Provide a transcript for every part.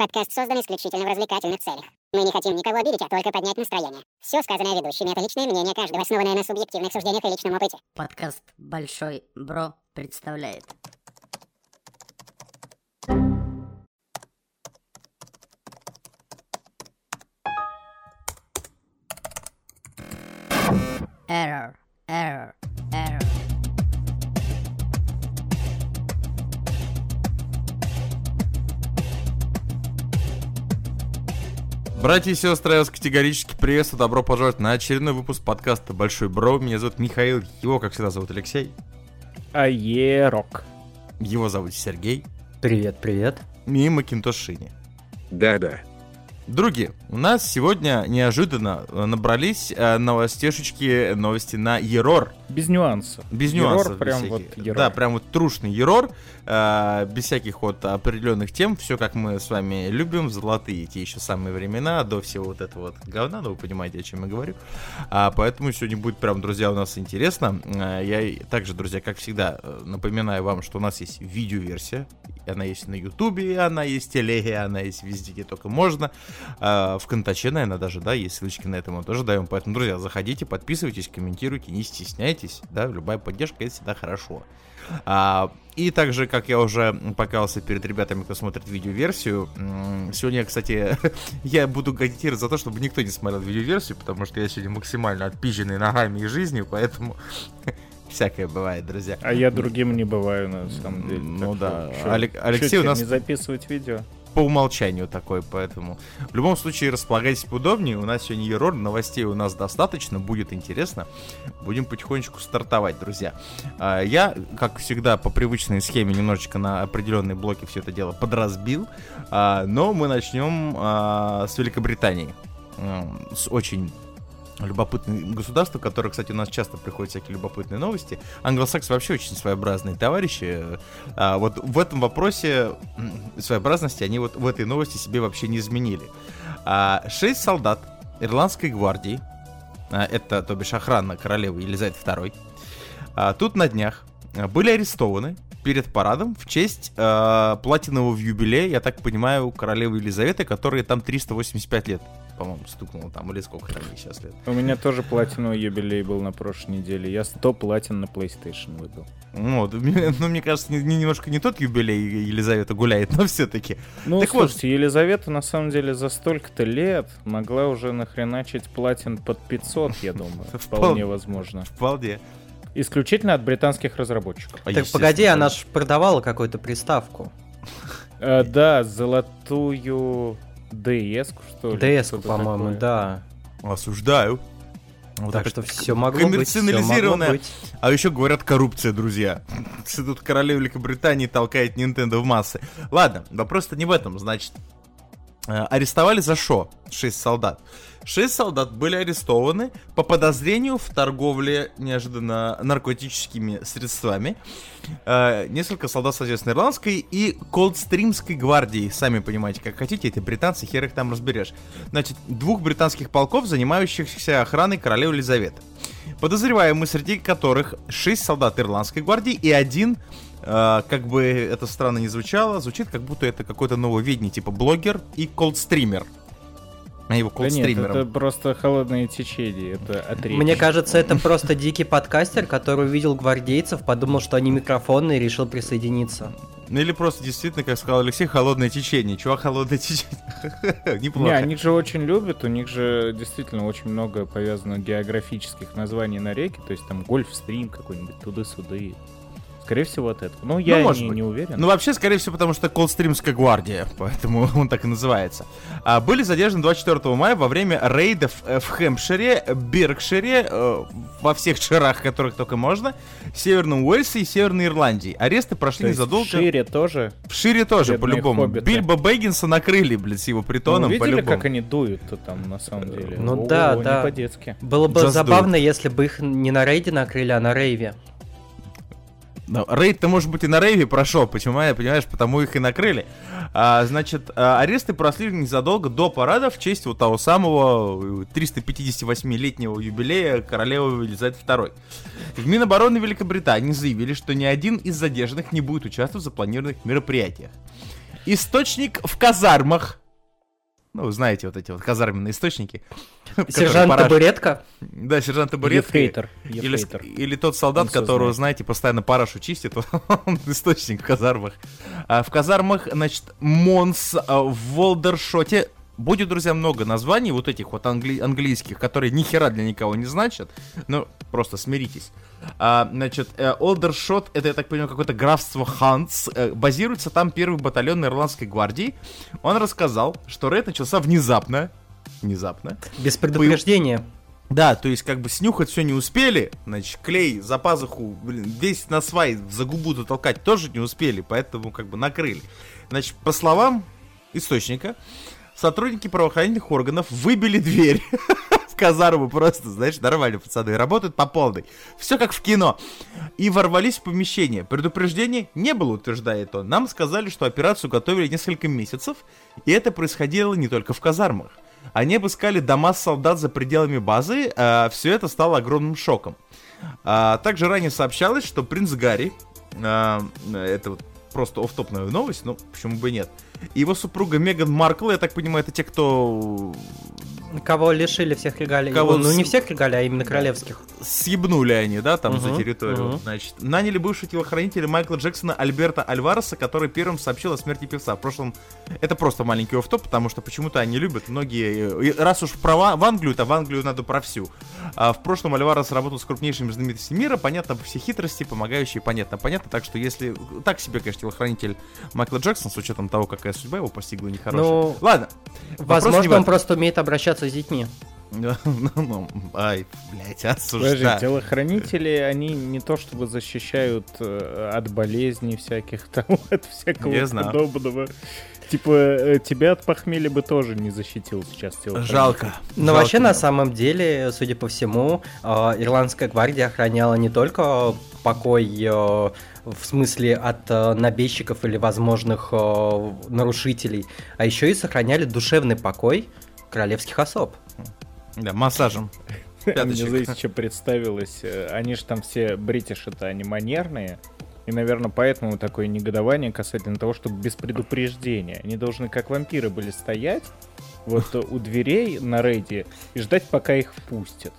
Подкаст создан исключительно в развлекательных целях. Мы не хотим никого обидеть, а только поднять настроение. Все сказанное ведущими — это личное мнение каждого, основанное на субъективных суждениях и личном опыте. Подкаст «Большой Бро» представляет. Error, error, Братья и сестры, я вас категорически приветствую. Добро пожаловать на очередной выпуск подкаста «Большой Бро». Меня зовут Михаил, его, как всегда, зовут Алексей. Аерок. Его зовут Сергей. Привет, привет. И Макинтош Шини. Да-да. Други, у нас сегодня неожиданно э, набрались э, новостешечки, новости на Ерор. Без нюансов. Без без прям всяких. вот ерор. Да, прям вот трушный Ерор, э, без всяких вот определенных тем, все как мы с вами любим, в золотые те еще самые времена, до всего вот этого вот говна, ну вы понимаете, о чем я говорю. А, поэтому сегодня будет прям, друзья, у нас интересно. Я также, друзья, как всегда, напоминаю вам, что у нас есть видеоверсия, она есть на Ютубе, она есть в телеге, она есть везде, где только можно. А, в Контаче, наверное, даже, да, есть ссылочки на это мы тоже даем. Поэтому, друзья, заходите, подписывайтесь, комментируйте, не стесняйтесь, да, любая поддержка это всегда хорошо. А, и также, как я уже показался перед ребятами, кто смотрит видеоверсию, сегодня, кстати, я буду агитировать за то, чтобы никто не смотрел видеоверсию, потому что я сегодня максимально отпизженный ногами и жизнью, поэтому всякое бывает, друзья. А я другим не бываю, на самом деле. Ну да. что Алек- Алексей у нас- не записывать видео. по умолчанию такой, поэтому в любом случае располагайтесь поудобнее. У нас сегодня ерор, новостей у нас достаточно, будет интересно. Будем потихонечку стартовать, друзья. А, Я, как всегда, по привычной схеме немножечко на определенные блоки все это дело подразбил, А, но мы начнем а, с Великобритании. С очень любопытное государство, которое, кстати, у нас часто приходят всякие любопытные новости. Англосаксы вообще очень своеобразные товарищи. А вот в этом вопросе своеобразности они вот в этой новости себе вообще не изменили. А, шесть солдат ирландской гвардии, а, это, то бишь, охрана королевы Елизаветы II, а, тут на днях а, были арестованы перед парадом в честь а, платинового юбилея, я так понимаю, королевы Елизаветы, которой там 385 лет, по-моему, стукнуло там, или сколько там ей сейчас лет. У меня тоже платиновый юбилей был на прошлой неделе. Я 100 платин на PlayStation выбил. Ну, вот, ну, мне кажется, не- не- немножко не тот юбилей Елизавета гуляет, но все-таки. Ну, Так вот. слушайте, Елизавета на самом деле за столько-то лет могла уже нахреначить платин под 500, я думаю. Вполне возможно. Вполне. Исключительно от британских разработчиков. А, Так погоди, она ж продавала какую-то приставку. Э, да, золотую DS, что ли? ds по-моему, такое. да. Осуждаю. Вот так так что все могло быть. всё могло коммерциализированная. быть. А еще говорят коррупция, друзья. Тут королева Великобритании толкает Nintendo в массы. Ладно, вопрос-то не в этом. Значит, арестовали за что? Шесть солдат. Шесть солдат были арестованы по подозрению в торговле неожиданно наркотическими средствами. Э, Несколько солдат, соответственно, ирландской и Колдстримской гвардии. Сами понимаете, как хотите, это британцы, хер их там разберешь. Значит, двух британских полков, занимающихся охраной королевы Елизаветы. Подозреваемые, среди которых 6 солдат ирландской гвардии и один, э, как бы это странно не звучало, звучит как будто это какое-то нововедение, типа блогер и колдстример. А его Да нет, колдстримером. это просто холодное течение, это отречь. Мне кажется, это просто дикий подкастер, который увидел гвардейцев, подумал, что они микрофонные и решил присоединиться. Ну или просто действительно, как сказал Алексей, холодное течение. Чувак, холодное течение. Не, Неплохо. они же очень любят, у них же действительно очень много повязано географических названий на реке, то есть там гольфстрим какой-нибудь, туды-суды. Скорее всего, от этого. Ну, я может не, быть. не уверен. Ну, вообще, скорее всего, потому что Колдстримская гвардия, поэтому он так и называется. А, были задержаны 24 мая во время рейдов э, в Хэмпшире, Бергшире, э, во всех ширах, которых только можно, Северном Уэльсе и Северной Ирландии. Аресты То прошли есть незадолго. в Шире тоже. В Шире тоже, по-любому. Бильбо Бэггинса накрыли, блядь, с его Ну, притоном, видели, по-любому. как они дуют-то там, на самом деле? Ну О, да, не да. по-детски. Было бы Just do забавно, если бы их не на рейде накрыли, а на рейве. Ну, рейд-то, может быть, и на рейве прошел, почему, понимаешь, потому их и накрыли. А, значит, а, аресты прошли незадолго до парада в честь вот того самого э, 358-летнего юбилея королевы Елизаветы II. В Минобороны Великобритании заявили, что ни один из задержанных не будет участвовать в запланированных мероприятиях. Источник в казармах. Ну, знаете, вот эти вот казарменные источники. Сержант параш- Табуретка. Да, сержант Табуретка. Ефрейтор. Или, Ефрейтор. или тот солдат, Он которого, знает. знаете, постоянно парашу чистит, он источник в казармах. А в казармах, значит, Монс а, в Волдершоте. Будет, друзья, много названий вот этих вот англи- английских, которые ни хера для никого не значат. Ну, просто смиритесь. А, значит, э, Олдершот, это, я так понимаю, какое-то графство Ханс. Э, базируется там первый батальон Ирландской гвардии. Он рассказал, что рейд начался внезапно. Внезапно. Без предупреждения. Да, то есть как бы снюхать все не успели, значит, клей за пазуху, блин, весь на свай за губу толкать тоже не успели, поэтому как бы накрыли. Значит, по словам источника, сотрудники правоохранительных органов выбили дверь в казарму просто, знаешь, нормально, пацаны, работают по полной. Все как в кино. И ворвались в помещение. Предупреждения не было, утверждает он. Нам сказали, что операцию готовили несколько месяцев, и это происходило не только в казармах. Они обыскали дома солдат за пределами базы, все это стало огромным шоком. А, также ранее сообщалось, что принц Гарри, а, это вот просто офтопная новость, ну почему бы и нет, его супруга Меган Маркл, я так понимаю, это те, кто Кого лишили всех регалий? Кого ну, не всех регалий, а именно королевских. съебнули они, да, там за Мгм, территорию. мгм. Значит, наняли бывшего телохранителя Майкла Джексона Альберта Альвареса, который первым сообщил о смерти певца. В прошлом это просто маленький офф-топ, потому что почему-то они любят многие. э, и Раз уж про в Англию, то в Англию надо про всю. А в прошлом Альварес работал с крупнейшими знаменитостями мира, понятно, все хитрости, помогающие, понятно, понятно. Так что если так себе, конечно, телохранитель Майкла Джексона, с учетом того, какая судьба его постигла нехорошая. Ну, Ладно. вопрос не Возможно, он просто умеет обращаться с детьми. Ну, ну, Ай, блядь, Подожди, осуждаю. телохранители, они не то чтобы защищают э, от болезней всяких, там, от всякого знаю. подобного. Типа, э, тебя от похмелья бы тоже не защитил сейчас телохранитель. Жалко. Но Жалко. вообще, на самом деле, судя по всему, э, Ирландская гвардия охраняла не только покой э, в смысле от э, набежчиков или возможных э, нарушителей, а еще и сохраняли душевный покой королевских особ. Да, массажем. Мне, Пяточек. знаете, что представилось? Э, Они же там все бритиши-то, они манерные. И, наверное, поэтому такое негодование касательно того, чтобы без предупреждения. Они должны, как вампиры, были стоять вот у дверей на рейде и ждать, пока их впустят.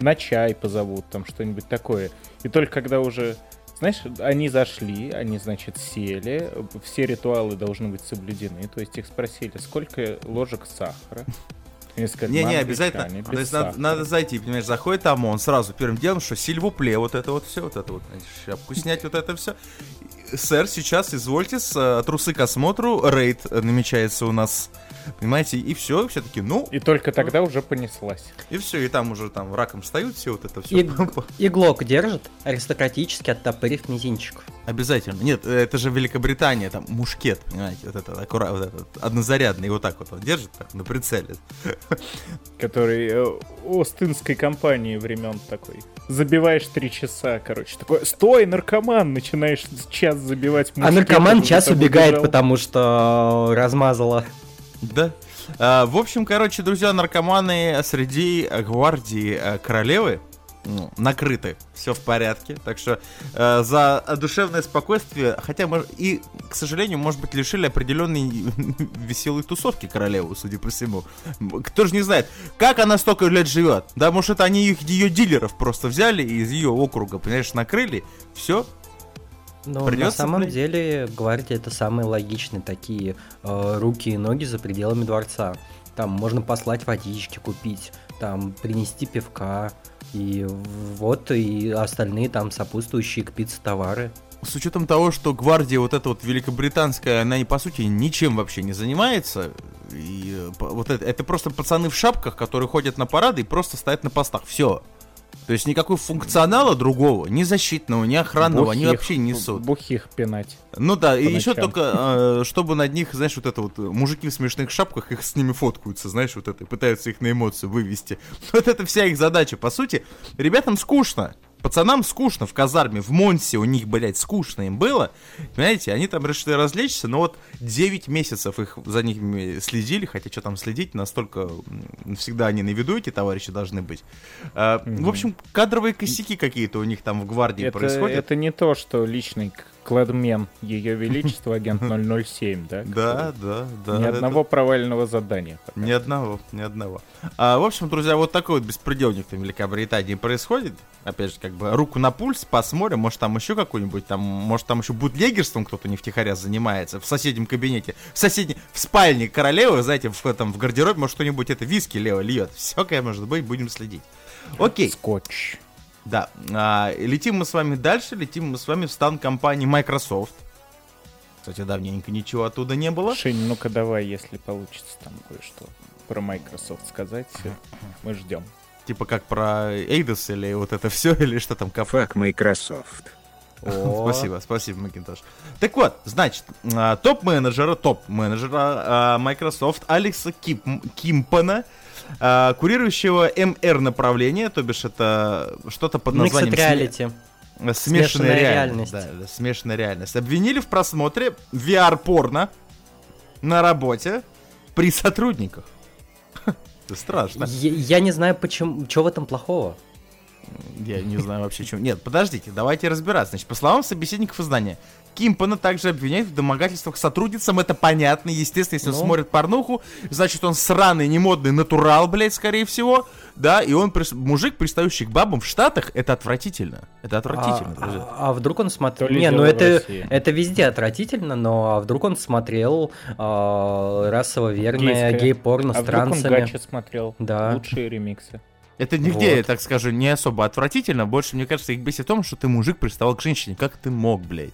На чай позовут, там что-нибудь такое. И только когда уже, знаешь, они зашли, они, значит, сели, все ритуалы должны быть соблюдены. То есть их спросили, сколько ложек сахара. Они сказали, Не, не, «Мам, обязательно. То есть надо, сахара». надо зайти, понимаешь, заходит ОМОН, сразу первым делом, что сильвупле, вот это вот все, вот это вот, значит, шапку снять, вот это все. Сэр, сейчас извольте с э, трусы к осмотру, рейд э, намечается у нас, понимаете, и все, все таки ну, И только тогда уже понеслась. и все, и там уже там раком встают все вот это все. И, и глок держит, аристократически оттопырив мизинчик. Обязательно. Нет, э, это же Великобритания, там мушкет, понимаете, вот этот аккура- вот этот однозарядный, вот так вот он держит, так, на прицеле. Который э, Остинской компании времен такой. Забиваешь три часа, короче. Такой, стой, наркоман! Начинаешь час забивать А мушкетом, наркоман за час убегает, потому что размазала. Да. А, в общем, короче, друзья, наркоманы среди гвардии э, королевы ну, накрыты, все в порядке. Так что э, за душевное спокойствие, хотя мож- и, к сожалению, может быть, лишили определенной веселой тусовки королеву, судя по всему. Кто же не знает, как она столько лет живет. Да, может, это они их, ее дилеров просто взяли и из ее округа, понимаешь, накрыли. Все, Но на Придётся, самом блядь. деле гвардия это самые логичные такие э, руки и ноги за пределами дворца. Там можно послать водички купить, там принести пивка, и вот и остальные там сопутствующие к пицце товары. с учетом того, что гвардия вот эта вот великобританская, она, по сути, ничем вообще не занимается. И э, вот это, это просто пацаны в шапках, которые ходят на парады и просто стоят на постах. Все. То есть никакой функционала другого, ни защитного, ни охранного, они Бухих- вообще не несут. Бухих пинать. Ну да, и еще только, э, чтобы над них, знаешь, вот это вот, э, мужики в смешных шапках, их с ними фоткаются, знаешь, вот это, пытаются их на эмоцию вывести. Вот это вся их задача, по сути. Ребятам скучно. Пацанам скучно в казарме, в Монсе у них, блядь, скучно им было. Понимаете, они там решили развлечься, но вот 9 месяцев их за ними следили, хотя что там следить, настолько всегда они на виду, эти товарищи должны быть. А, В общем, кадровые косяки какие-то у них там в гвардии Это, происходят. это не то, что личный Кладмен, Ее Величество, агент 007, да? Да, да, да. Ни одного провального задания. Ни одного, ни одного. А, в общем, друзья, вот такой вот беспредельник в Великобритании происходит. Опять же, как бы руку на пульс, посмотрим, может там еще какой-нибудь, там, может там еще бутлегерством кто-то не втихаря занимается в соседнем кабинете, в соседней, в спальне королевы, знаете, в, этом, в гардеробе, может кто-нибудь это виски Лео льет. Всякое может быть, будем следить. Окей. Скотч. Да, а, летим мы с вами дальше, летим мы с вами в стан компании Microsoft. Кстати, давненько ничего оттуда не было. Шень, ну-ка давай, если получится там кое-что про Microsoft сказать. Мы ждем. Типа как про Эйдос или вот это все, или что там, кафе. Fuck Microsoft. Спасибо, спасибо, Макинтош. Так вот, значит, а, топ-менеджера, топ-менеджера а, Microsoft Алекса Кип- Кимпана, а, курирующего МР направление, то бишь это что-то под Mixed названием сме- Reality. Смешанная, Смешанная реальность. реальность. Да, да, смешанная реальность. Обвинили в просмотре VR-порно на работе при сотрудниках. Это страшно. Я, я не знаю, почему, что в этом плохого. Я не знаю вообще, чем. Нет, подождите, давайте разбираться. Значит, по словам собеседников издания, Кимпана также обвиняют в домогательствах сотрудницам. Это понятно, естественно, если он Ну. смотрит порнуху, значит, он сраный, немодный натурал, блядь, скорее всего. Да, и он прис- мужик, пристающий к бабам в Штатах, это отвратительно. Это отвратительно, а, друзья. а- а вдруг он смотрел... Не, ну это, это везде отвратительно, но а вдруг он смотрел а, расово верное гей-порно А с вдруг он трансами. гача смотрел? Да. Лучшие ремиксы. Это нигде, Вот. так скажу, не особо отвратительно. Больше, мне кажется, их бесит в том, что ты мужик приставал к женщине. Как ты мог, блядь?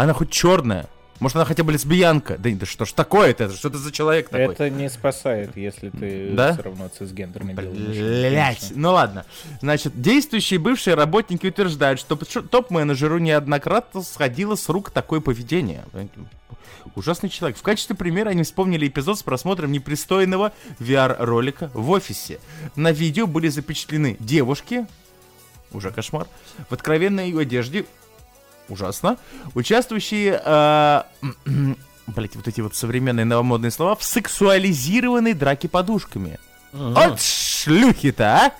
Она хоть черная. Может, она хотя бы лесбиянка? Да, да что ж такое-то? Что это за человек такой? Это не спасает, если ты Да? все равно цисгендерный. Блять, ну ладно. Значит, действующие бывшие работники утверждают, что топ-менеджеру неоднократно сходило с рук такое поведение. Ужасный человек. В качестве примера они вспомнили эпизод с просмотром непристойного VR-ролика в офисе. На видео были запечатлены девушки, уже кошмар, в откровенной одежде, ужасно, участвующие, э, блять, вот эти вот современные новомодные слова, в сексуализированной драке подушками. От шлюхи-то, а!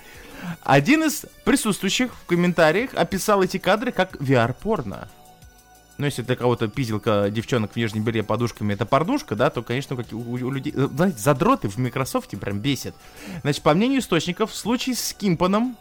Один из присутствующих в комментариях описал эти кадры как VR-порно. Ну, если для кого-то пизелка девчонок в нижнем белье подушками это порнушка, да, то, конечно, как у, у людей... Знаете, задроты в Microsoft прям бесит. Значит, по мнению источников, в случае с Кимпаном,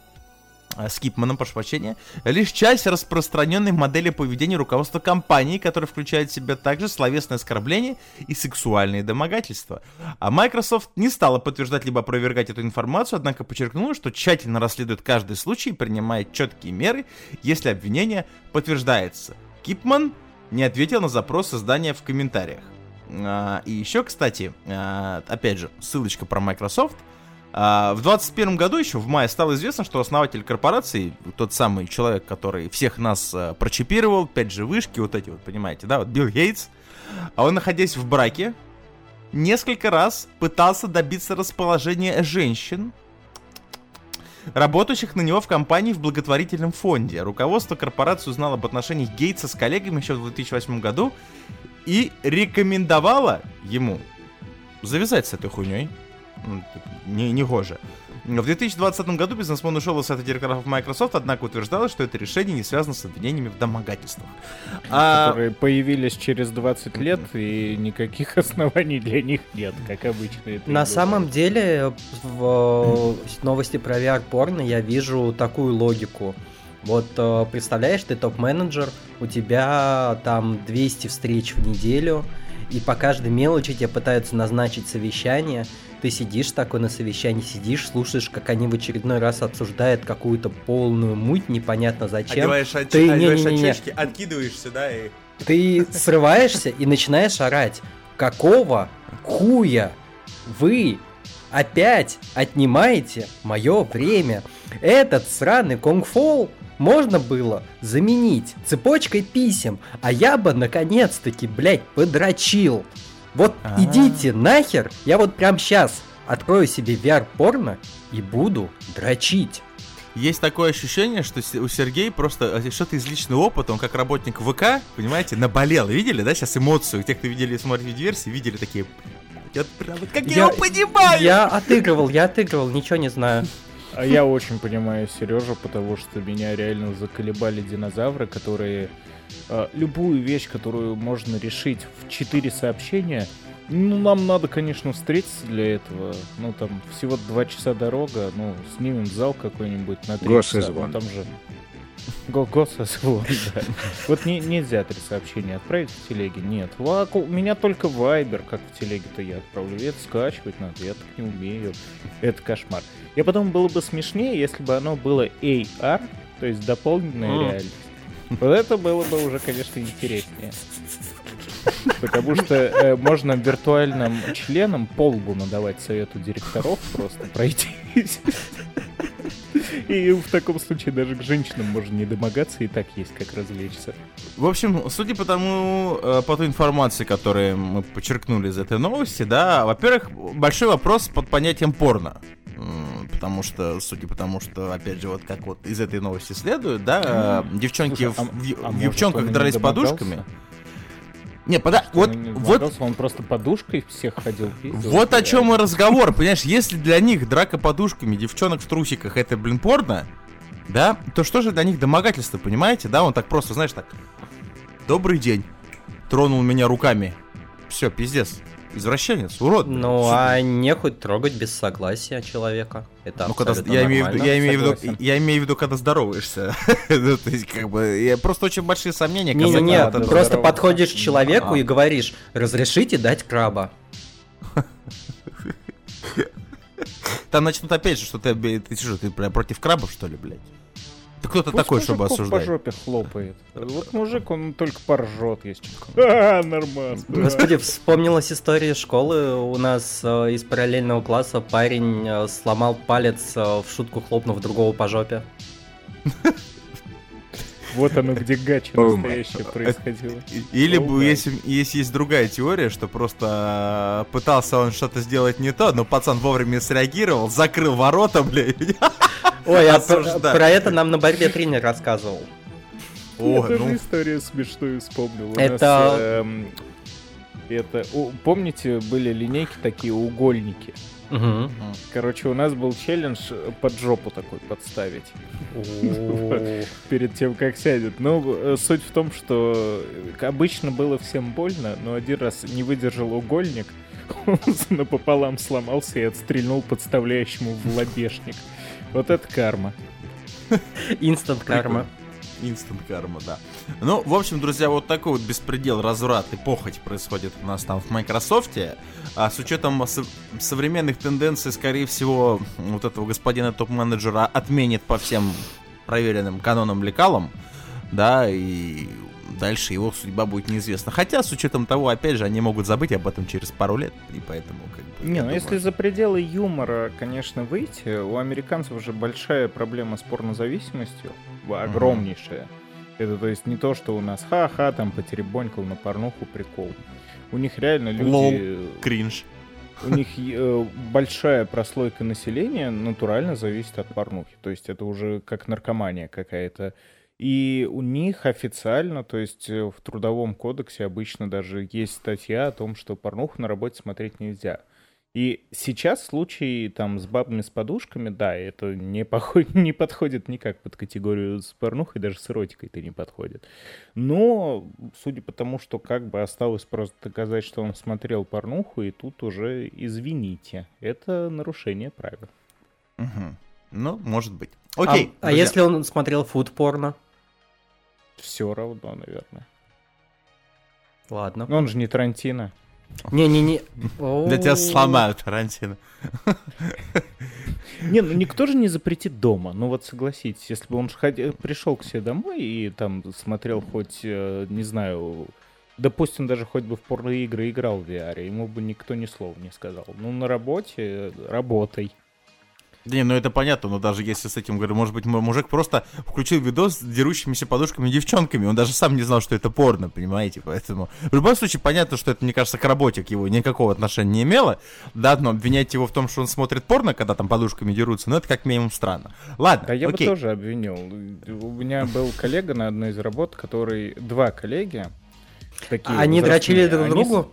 с Кипманом, прошу прощения, лишь часть распространенной модели поведения руководства компании, которая включает в себя также словесное оскорбление и сексуальные домогательства. А Microsoft не стала подтверждать либо опровергать эту информацию, однако подчеркнула, что тщательно расследует каждый случай и принимает четкие меры, если обвинение подтверждается. Кипман не ответил на запрос издания в комментариях. А, и еще, кстати, а, опять же, ссылочка про Microsoft. А, в 2021 году еще, в мае, стало известно, что основатель корпорации, тот самый человек, который всех нас а, прочипировал, 5G вышки, вот эти вот, понимаете, да, вот Билл Гейтс, а он, находясь в браке, несколько раз пытался добиться расположения женщин, работающих на него в компании в благотворительном фонде. Руководство корпорации узнало об отношениях Гейтса с коллегами еще в 2008 году и рекомендовало ему завязать с этой хуйней. Ну, Не, не гоже. В 2020 году бизнесмен ушел из совета директоров Microsoft, однако утверждалось, что это решение не связано с обвинениями в домогательствах. А, Которые появились через 20 лет, и никаких оснований для них нет, как обычно. это На самом деле, в э, новости про VR-порно я вижу такую логику. Вот э, представляешь, ты топ-менеджер, у тебя там 200 встреч в неделю, и по каждой мелочи тебе пытаются назначить совещание. Ты сидишь такой на совещании, сидишь, слушаешь, как они в очередной раз обсуждают какую-то полную муть, непонятно зачем. одеваешь, оч- Ты- одеваешь не-не-не. очечки, откидываешься, да, и... Ты срываешься и начинаешь орать. Какого хуя вы опять отнимаете мое время? Этот сраный конгфол можно было заменить цепочкой писем, а я бы наконец-таки, блядь, подрочил. Вот А. идите нахер, я вот прям сейчас открою себе VR-порно и буду дрочить. Есть такое ощущение, что у Сергея просто э, что-то из личного опыта, он как работник ВК, понимаете, наболел. Видели, да, сейчас эмоцию? Те, кто видели, смотрели версии, видели такие... «Блядь, Вот прям, как я, Я- его понимаю! Я отыгрывал, я отыгрывал, ничего не знаю. А я очень понимаю Сережу, потому что меня реально заколебали динозавры, которые любую вещь, которую можно решить в четыре сообщения, ну, нам надо, конечно, встретиться для этого. Ну, там, всего два часа дорога, ну, снимем зал какой-нибудь на три часа. Ну, там же... Го Госозвон, да. Вот не, нельзя три сообщения отправить в телеге, нет. Ла- У меня только Вайбер, как в телеге-то я отправлю. Это скачивать надо, я так не умею. Это кошмар. Я потом было бы смешнее, если бы оно было AR, то есть дополненная М. реальность. Вот это было бы уже, конечно, интереснее. Потому что э, можно виртуальным членам полбу надавать совету директоров просто пройтись. И в таком случае даже к женщинам можно не домогаться, и так есть как развлечься. В общем, судя по тому, э, по той информации, которую мы подчеркнули из этой новости, да, во-первых, большой вопрос под понятием порно. Потому что, судя по тому, что, опять же, вот как вот из этой новости следует, да, э, девчонки Слушай, а- в, в- а в девчонках не дрались домогался? подушками. Не, пода, вот, Он не вот, Он просто подушкой всех ходил. пиздил. вот о чем и разговор, понимаешь, если для них драка подушками девчонок в трусиках это, блин, порно, да, то что же для них домогательство, понимаете, да, он так просто, знаешь, так, добрый день, тронул меня руками, все, пиздец, извращенец, урод. Ну, Чё а не хоть трогать без согласия человека. Это Ну, когда, я, имею в виду, я, имею в виду, я имею в виду, когда здороваешься. Ну, То есть, как бы, я просто очень большие сомнения. Не-не-не, вот этого. просто здорово. подходишь к человеку А. и говоришь, разрешите дать краба. Там начнут опять же, что ты, ты, ты бля, против крабов, что ли, блядь? Ты кто-то Пусть такой, чтобы мужиков по осуждать. жопе хлопает. Вот мужик, он только поржет, если. А, нормас. да. Господи, вспомнилась история школы. У нас э, из параллельного класса парень э, сломал палец э, в шутку хлопнув другого по жопе. Вот оно, где гача настоящее происходило. Или бы, если, если есть другая теория, что просто пытался он что-то сделать не то, но пацан вовремя среагировал, закрыл ворота, блядь. Ой, а про, это нам на борьбе тренер рассказывал. О, Я тоже ну, историю смешную вспомнил. У Это- нас, эм, это, помните, были линейки такие угольники. Мгм. Короче, у нас был челлендж э, под жопу такой подставить перед тем, как сядет. Но э, суть в том, что э, обычно было всем больно, но один раз не выдержал угольник, он напополам сломался и отстрельнул подставляющему в лобешник. Вот это карма. Инстант карма. Инстант карма, да. Ну, в общем, друзья, вот такой вот беспредел, разврат и похоть происходит у нас там в Microsoft. А с учетом со- современных тенденций, скорее всего, вот этого господина топ-менеджера отменит по всем проверенным канонам лекалам, да, и дальше его судьба будет неизвестна. Хотя, с учетом того, опять же, они могут забыть об этом через пару лет, и поэтому, как бы... Не, ну думаю, если за пределы юмора, конечно, выйти, у американцев же большая проблема с порнозависимостью, огромнейшая. Это то есть не то, что у нас ха-ха, там потеребонькал на порнуху, прикол. У них реально люди... Лол. Кринж. У них э, большая прослойка населения натурально зависит от порнухи. То есть это уже как наркомания какая-то. И у них официально, то есть э, в трудовом кодексе обычно даже есть статья о том, что порнуху на работе смотреть нельзя. И сейчас случай там с бабами с подушками, да, это не, поход- не подходит никак под категорию с порнухой, даже с эротикой это не подходит. Но, судя по тому, что как бы осталось просто доказать, что он смотрел порнуху, и тут уже извините, это нарушение правил. Мгм. Ну, может быть. Окей. А, а если он смотрел фуд-порно? Все равно, наверное. Ладно. Но он же не Тарантино. Не-не-не. Да тебя сломают, Тарантино. Не, ну никто же не запретит дома. Ну вот согласитесь, если бы он пришел к себе домой и там смотрел хоть, э, не знаю, он даже хоть бы в порноигры играл в VR, ему бы никто ни слова не сказал. Ну на работе э, работай. Да не, ну это понятно, но даже если с этим, говорю, может быть, м- мужик просто включил видос с дерущимися подушками девчонками, он даже сам не знал, что это порно, понимаете, поэтому... В любом случае, понятно, что это, мне кажется, к работе к его никакого отношения не имело, да, но обвинять его в том, что он смотрит порно, когда там подушками дерутся, ну это как минимум странно. Ладно, Да я окей. бы тоже обвинил. У меня был коллега на одной из работ, который... Два коллеги. Такие Они возрастные, дрочили друг они другу?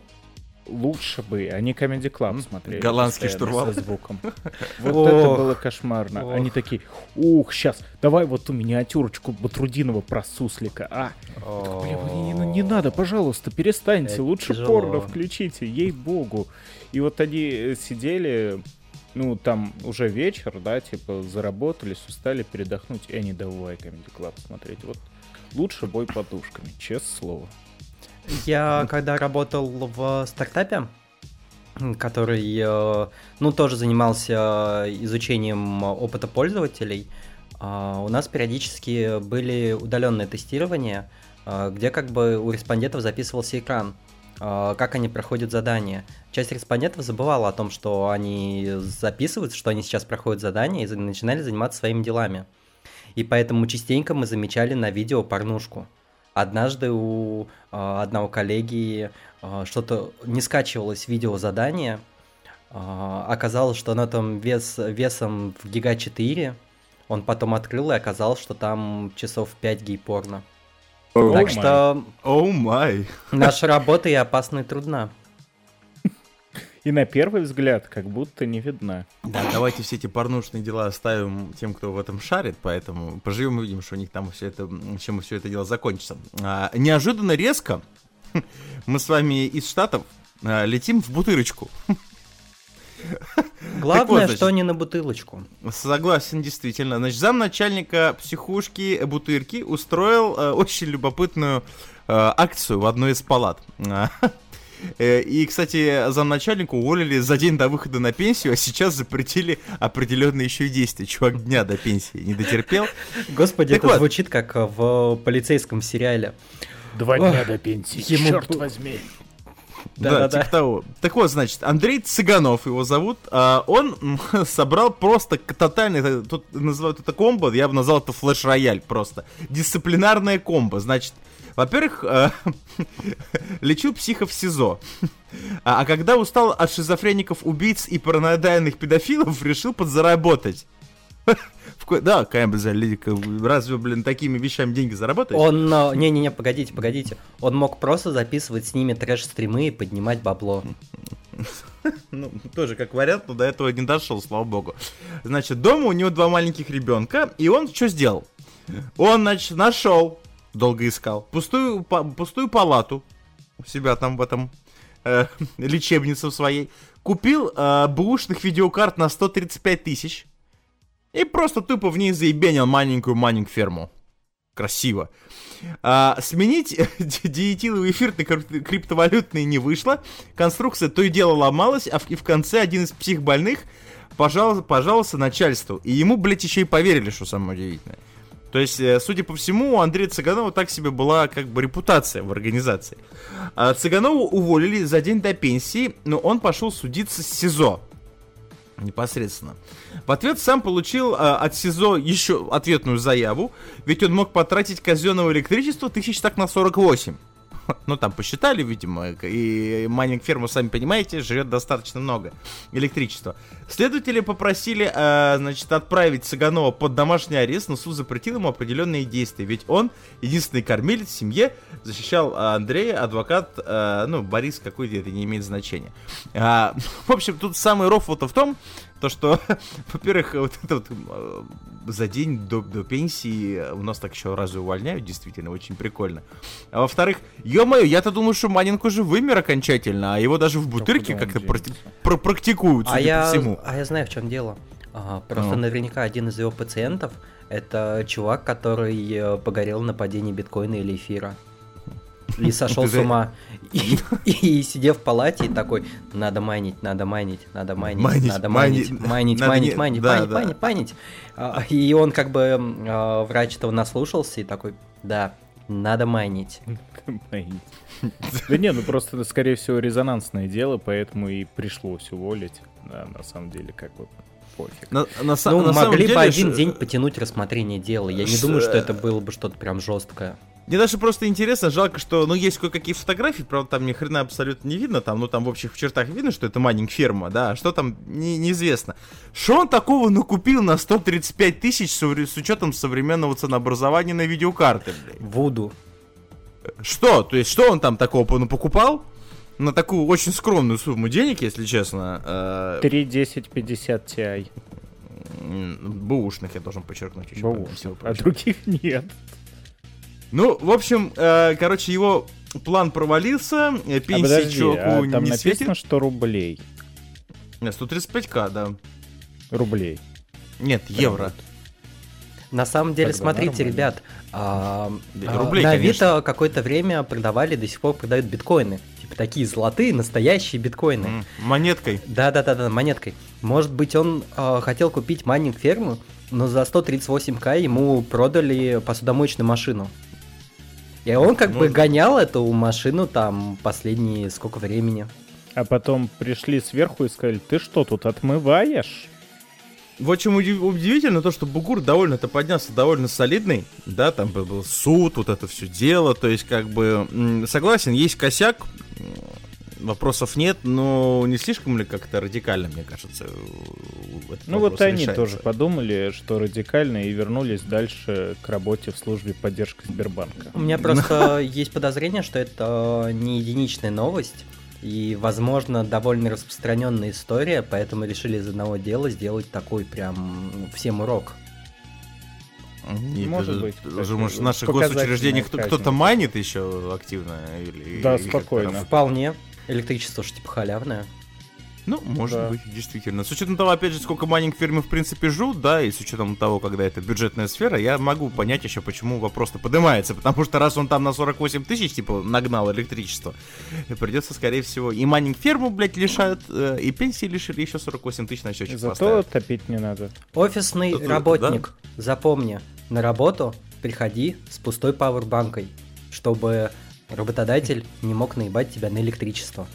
Лучше бы они Comedy Club смотрели. Голландский штурвал. Со звуком. Вот это было кошмарно. Они такие, ух, сейчас, давай вот ту миниатюрочку Батрудинова про суслика. А, Бля, не, ну не надо, пожалуйста, перестаньте. Лучше порно включите, ей-богу. И вот они э, сидели, ну, там уже вечер, да, типа, заработались, устали передохнуть, и они давай Comedy Club смотреть. Вот лучше бой подушками, честное слово. Я когда работал в стартапе, который, э, ну, тоже занимался изучением опыта пользователей, а, у нас периодически были удаленные тестирования, где как бы у респондентов записывался экран, как они проходят задания. Часть респондентов забывала о том, что они записывают, что они сейчас проходят задания, и начинали заниматься своими делами. И поэтому частенько мы замечали на видео порнушку. Однажды у а, одного коллеги а, что-то не скачивалось видео задание. А, оказалось, что оно там вес, весом в гига 4. Он потом открыл и оказалось, что там часов 5 гей-порно. О так май. что Оу май. наша работа и опасна и трудна. И на первый взгляд как будто не видна. Да, давайте все эти порнушные дела оставим тем, кто в этом шарит, поэтому поживем и увидим, что у них там все это, чем все это дело закончится. А, неожиданно резко мы с вами из Штатов а, летим в бутырочку. Главное, значит. что не на бутылочку. Согласен, действительно. Значит, замначальника психушки Бутырки устроил э, очень любопытную э, акцию в одной из палат. Э, И, кстати, замначальника уволили за день до выхода на пенсию, а сейчас запретили определенные еще и действия. Чувак дня до пенсии не дотерпел. Господи, Так это вот. звучит как в полицейском сериале. Два Ох, дня до пенсии, ему черт возьми. Да, Да-да-да. типа того. Так вот, значит, Андрей Цыганов его зовут. а, он собрал просто тотальный, это- тут называют это комбо, я бы назвал это флеш-рояль просто. Дисциплинарное комбо. Значит, во-первых, э, лечил психов в СИЗО. А, а когда устал от шизофреников, убийц и параноидальных педофилов, решил подзаработать. Да, лирика. разве, блин, такими вещами деньги заработаешь? Он, не-не-не, погодите, погодите. Он мог просто записывать с ними трэш-стримы и поднимать бабло. Ну, тоже как вариант, но до этого не дошел, слава богу. Значит, дома у него два маленьких ребенка, и он что сделал? Он, значит, нашел, долго искал, пустую, па- пустую палату у себя там в этом э, лечебнице в своей, купил э, бэушных видеокарт на 135 тысяч и просто тупо в ней заебенил маленькую-маленькую ферму. Красиво. А, сменить диетиловый эфир на крип- криптовалютный не вышло. Конструкция то и дело ломалась, а в, и в конце один из психбольных пожаловался, пожаловался начальству. И ему, блядь, еще и поверили, что самое удивительное. То есть, э, судя по всему, у Андрея Цыганова так себе была как бы репутация в организации. А Цыганова уволили за день до пенсии, но он пошел судиться с СИЗО. Непосредственно. В ответ сам получил э, от СИЗО еще ответную заяву, ведь он мог потратить казенного электричества тысяч так на 48. Ну, там посчитали, видимо, и майнинг ферму, сами понимаете, жрет достаточно много электричества. Следователи попросили, э, значит, отправить Цыганова под домашний арест, но суд запретил ему определенные действия, ведь он единственный кормилец в семье, защищал Андрея, адвокат, э, ну, Борис какой-то, это не имеет значения. А, в общем, тут самый рофл-то в том, то, что, во-первых, вот это вот э, за день до, до пенсии у нас так еще разу увольняют, действительно, очень прикольно. А во-вторых, ё-моё, я-то думаю, что Манинг уже вымер окончательно, а его даже в бутырке как-то практи- денется? пр- практикуют, А судя я, по всему. а я знаю, в чем дело. А, просто Ну. наверняка один из его пациентов это чувак, который э, погорел на падении биткоина или эфира. И сошел с ума. И, и сидел в палате и такой, надо майнить, надо майнить, надо майнить, Майнить, надо майнить, майнить, майнить, надо майнить, не- майнить, да, майнить, да. майнить, майнить. А, И он как бы, а, врач этого наслушался и такой, да, надо майнить. Да не, ну просто, это, скорее всего, резонансное дело, поэтому и пришлось уволить. Да, на самом деле, как бы пофиг. На, на Ну, на самом могли бы деле, один ш- день потянуть рассмотрение дела. Я не Ш- думаю, что это было бы что-то прям жесткое. Мне даже просто интересно, жалко, что, ну, есть кое-какие фотографии, правда, там ни хрена абсолютно не видно, там, ну, там в общих чертах видно, что это майнинг ферма, да, а что там, не- неизвестно. Что он такого накупил на 135 тысяч с, с учетом современного ценообразования на видеокарты, блядь? Вуду. Что? То есть, что он там такого ну, покупал? на такую очень скромную сумму денег, если честно. э, 3.10.50 Ti. м, Бэушных, я должен подчеркнуть еще. Баушных, а других нет. Ну, в общем, э, короче, его план провалился, э, А пенсии подожди, чуваку а там не написано, светит. что рублей. Нет, 135к, да. Рублей. Нет, евро. На самом деле, Тогда смотрите, нормально. ребят, а, Да, а, рублей, на конечно. Авито какое-то время продавали, до сих пор продают биткоины. Типа такие золотые, настоящие биткоины. М, Монеткой. Да-да-да, монеткой. Может быть, он э, хотел купить майнинг ферму, но за 138к ему продали посудомоечную машину. И он как бы Может. гонял эту машину там последние сколько времени. А потом пришли сверху и сказали, ты что тут отмываешь? В общем, удив- удивительно то, что Бугур довольно-то поднялся довольно солидный, да, там был, суд, вот это все дело, то есть, как бы, согласен, есть косяк, вопросов нет, но не слишком ли как-то радикально, мне кажется, этот Ну вот они решается? тоже подумали, что радикально и вернулись дальше к работе в службе поддержки Сбербанка. У меня просто есть подозрение, что это не единичная новость. И, возможно, довольно распространенная история, поэтому решили из одного дела сделать такой прям всем урок. Нет, Может это- быть, это кстати, же, может, в наших госучреждениях кто- кто-то майнит еще активно? Или, Да, или спокойно. Вполне. Электричество же типа халявное. Ну, может Да. быть, действительно. С учетом того, опять же, сколько майнинг фирмы в принципе жрут, да, и с учетом того, когда это бюджетная сфера, я могу понять еще, почему вопрос-то поднимается. Потому что раз он там на 48 тысяч, типа, нагнал электричество, придется, скорее всего, и майнинг ферму, блядь, лишают, э, и пенсии лишили, еще 48 тысяч на счетчик Зато поставят. топить не надо. Офисный Это- работник, запомни, на работу приходи с пустой пауэрбанкой, чтобы работодатель не мог наебать тебя на электричество.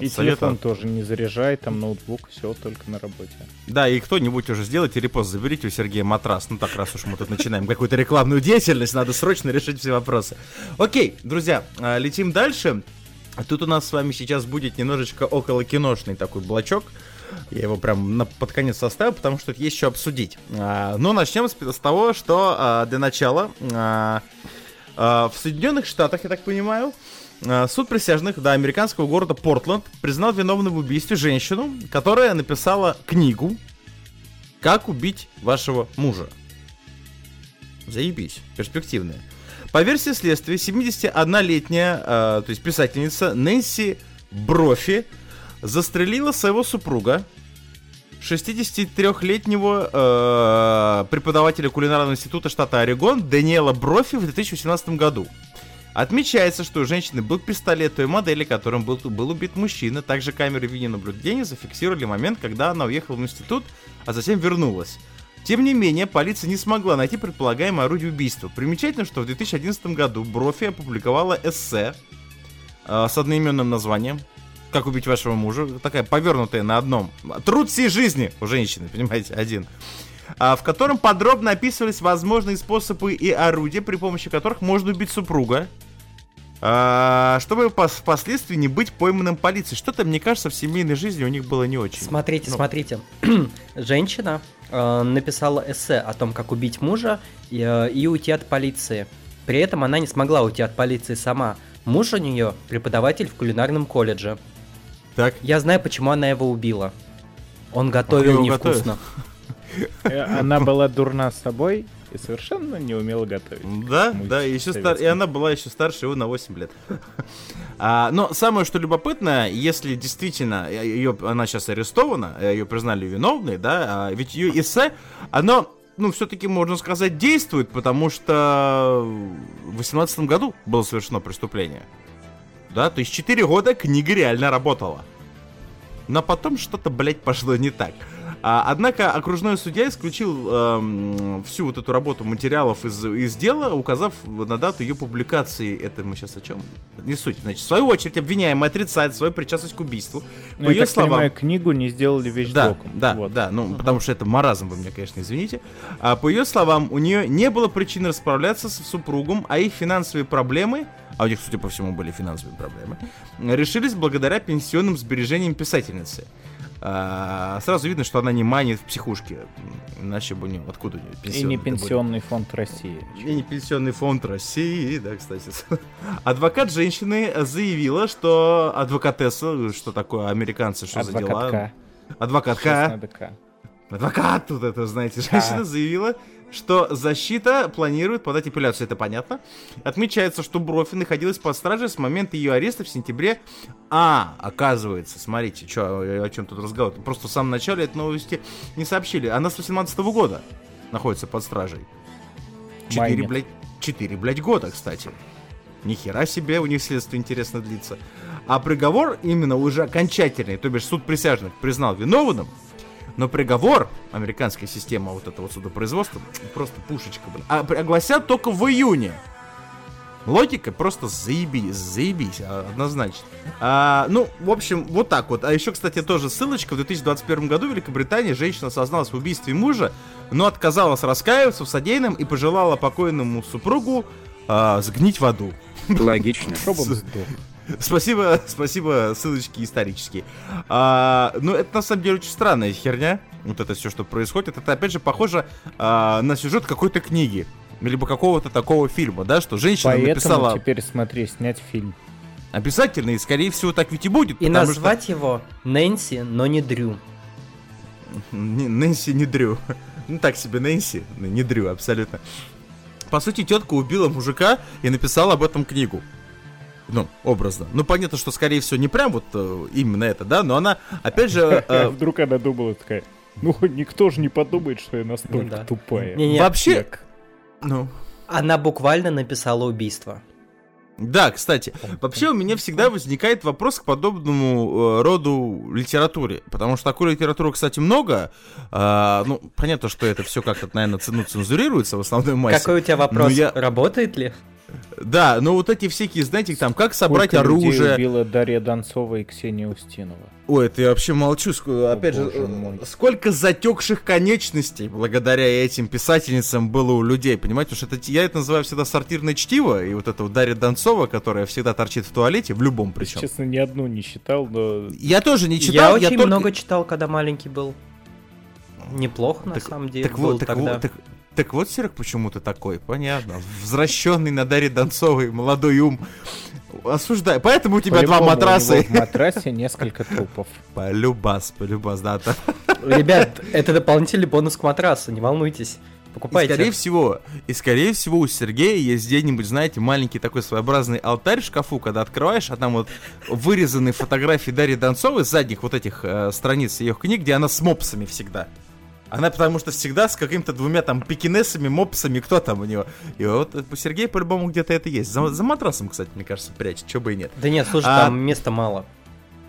И Совета- телефон тоже не заряжай, там ноутбук, все только на работе. Да, и кто-нибудь уже сделайте репост, заберите у Сергея матрас. Ну так, раз уж мы тут начинаем какую-то рекламную деятельность, надо срочно решить все вопросы. Окей, друзья, а, летим дальше. Тут у нас с вами сейчас будет немножечко около киношный такой блочок. Я его прям на, под конец составил, потому что есть что обсудить. А, но начнем с, с того, что а, для начала а, а, в Соединенных Штатах, я так понимаю, суд присяжных до американского города Портленд признал виновной в убийстве женщину, которая написала книгу «Как убить вашего мужа». Заебись, перспективная. По версии следствия, 71-летняя, э, то есть писательница Нэнси Брофи застрелила своего супруга, 63-летнего э, преподавателя кулинарного института штата Орегон Даниэла Брофи в 2018 году. Отмечается, что у женщины был пистолет той модели, которым был, был убит мужчина. Также камеры видеонаблюдения зафиксировали момент, когда она уехала в институт, а затем вернулась. Тем не менее, полиция не смогла найти предполагаемое орудие убийства. Примечательно, что в 2011 году Брофи опубликовала эссе э, с одноименным названием «Как убить вашего мужа». Такая повернутая на одном. Труд всей жизни у женщины, понимаете, один. А, в котором подробно описывались возможные способы и орудия, при помощи которых можно убить супруга, чтобы пос- впоследствии не быть пойманным полицией. Что-то, мне кажется, в семейной жизни у них было не очень. Смотрите, Ну. смотрите. Женщина э, написала эссе о том, как убить мужа и, э, и уйти от полиции. При этом она не смогла уйти от полиции сама. Муж у нее преподаватель в кулинарном колледже. Так, Я знаю, почему она его убила. Он готовил его невкусно. Э, Она была дурна с собой и совершенно не умела готовить. Да, да, и, еще стар... и она была еще старше его на 8 лет. А, но самое, что любопытно, если действительно ее, она сейчас арестована, ее признали виновной, да, а ведь ее эссе, оно, ну, все-таки, можно сказать, действует, потому что в 18 году было совершено преступление. Да, то есть 4 года книга реально работала. Но потом что-то, блядь, пошло не так. А, однако окружной судья исключил эм, всю вот эту работу материалов из, из дела, указав на дату ее публикации. Это мы сейчас о чем? Не суть. Значит, в свою очередь обвиняемый отрицает свою причастность к убийству. Ну, По я ее так словам, понимаю, книгу не сделали да, вещдоком. да, Вот. да, ну, потому что это маразм, вы меня, конечно, извините. А, по ее словам, у нее не было причин расправляться с супругом, а их финансовые проблемы, а у них, судя по всему, были финансовые проблемы, решились благодаря пенсионным сбережениям писательницы. А, сразу видно, что она не манит в психушке. Иначе бы не откуда у нее И пенсионный не пенсионный фонд России. и не пенсионный фонд России, да, кстати. Адвокат женщины заявила, что адвокатесса, что такое американцы, что за дела? Адвокатка. Адвокатка. Адвокат тут это, знаете, женщина заявила, что защита планирует подать апелляцию, это понятно. Отмечается, что Брофи находилась под стражей с момента ее ареста в сентябре. А, оказывается, смотрите, чё, о чем тут разговор. Просто в самом начале этой новости не сообщили. Она с 18 года находится под стражей. Четыре, Майнит. блядь, четыре, блядь, года, кстати. Ни хера себе, у них следствие интересно длится. А приговор именно уже окончательный, то бишь суд присяжных признал виновным, но приговор, американская система вот этого судопроизводства, просто пушечка, блин, а, огласят только в июне. Логика просто заебись, заебись, однозначно. А, ну, в общем, вот так вот. А еще, кстати, тоже ссылочка. В 2021 году в Великобритании женщина созналась в убийстве мужа, но отказалась раскаиваться в содеянном и пожелала покойному супругу а, сгнить в аду. Логично. Спасибо, спасибо, ссылочки исторические. А, ну, это на самом деле очень странная херня. Вот это все, что происходит. Это опять же похоже а, на сюжет какой-то книги. Либо какого-то такого фильма, да, что женщина Поэтому написала теперь смотри, снять фильм. обязательно, и скорее всего так ведь и будет. И назвать его Нэнси, но не Дрю. что... Нэнси не Дрю. Ну так себе Нэнси, не Дрю, абсолютно. По сути, тетка убила мужика и написала об этом книгу. Ну, образно. Ну, понятно, что, скорее всего, не прям вот э, именно это, да, но она, опять же, э, Вдруг она думала такая, ну, никто же не подумает, что я настолько Ну да. тупая. Вообще... Ну, Она буквально написала убийство. Да, кстати, вообще у меня всегда возникает вопрос к подобному э, роду литературе, потому что такой литературы, кстати, много. А, ну, понятно, что это все как-то, наверное, цену цензурируется в основной массе. Какой у тебя вопрос? Я- Работает ли? Да, но вот эти всякие, знаете, там, как собрать Сколько людей оружие. убила Дарья Донцова и Ксения Устинова. Ой, это я вообще молчу. ск- Опять же, э, мой. сколько затекших конечностей благодаря этим писательницам было у людей, понимаете? Потому что это, я это называю всегда сортирное чтиво, и вот это вот Дарья Донцова, которая всегда торчит в туалете, в любом причем. Честно, ни одну не считал, но... Я тоже не читал, я очень только- много читал, когда маленький был. Неплохо, на Так- самом деле, Так был вот, так тогда. так, так вот, Серег, почему ты такой, понятно. Возвращенный на Дарье Донцовой молодой ум. Осуждаю. Поэтому у тебя два По-любому у матраса. него В матрасе несколько трупов. Полюбас, полюбас, да. та- Ребят, это дополнительный бонус к матрасу, не волнуйтесь. И Покупайте. скорее всего, и скорее всего у Сергея есть где-нибудь, знаете, маленький такой своеобразный алтарь в шкафу, когда открываешь, а там вот вырезанные фотографии Дарьи Донцовой с задних вот этих э, страниц ее книг, где она с мопсами всегда. Она потому что всегда с какими-то двумя там пекинесами, мопсами, кто там у него. И вот у Сергея по-любому где-то это есть. За, за матрасом, кстати, мне кажется, прячет, что бы и нет. Да нет, слушай, А- там места мало.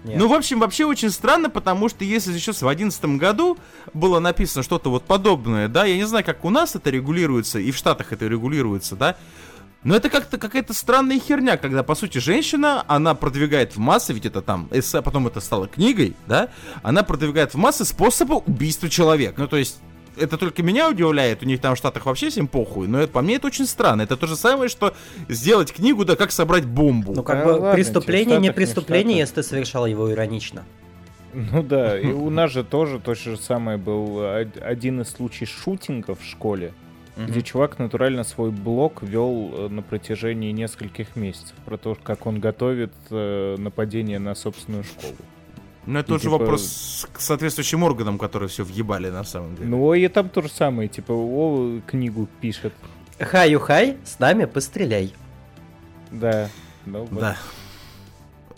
Нет. Ну, в общем, вообще очень странно, потому что если еще в 2011 году было написано что-то вот подобное, да, я не знаю, как у нас это регулируется, и в Штатах это регулируется, да, но это как-то какая-то странная херня, когда, по сути, женщина, она продвигает в массы, ведь это там эссе, а потом это стало книгой, да, она продвигает в массы способы убийства человека. Ну, то есть, это только меня удивляет, у них там в Штатах вообще всем похуй, но это, по мне это очень странно. Это то же самое, что сделать книгу, да как собрать бомбу. Ну, как Да бы ладно, преступление не не преступление, Штатах. если ты совершал его иронично. Ну да, и у нас же тоже то же самое был од- один из случаев шутинга в школе, где чувак натурально свой блог вел э, на протяжении нескольких месяцев про то, как он готовит э, нападение на собственную школу. Ну, это И уже типа- вопрос к соответствующим органам, которые все въебали на самом деле. Ну и там то же самое, типа, о, книгу пишет. Хай-ю-хай, с нами постреляй. Да. Ну, вот. да.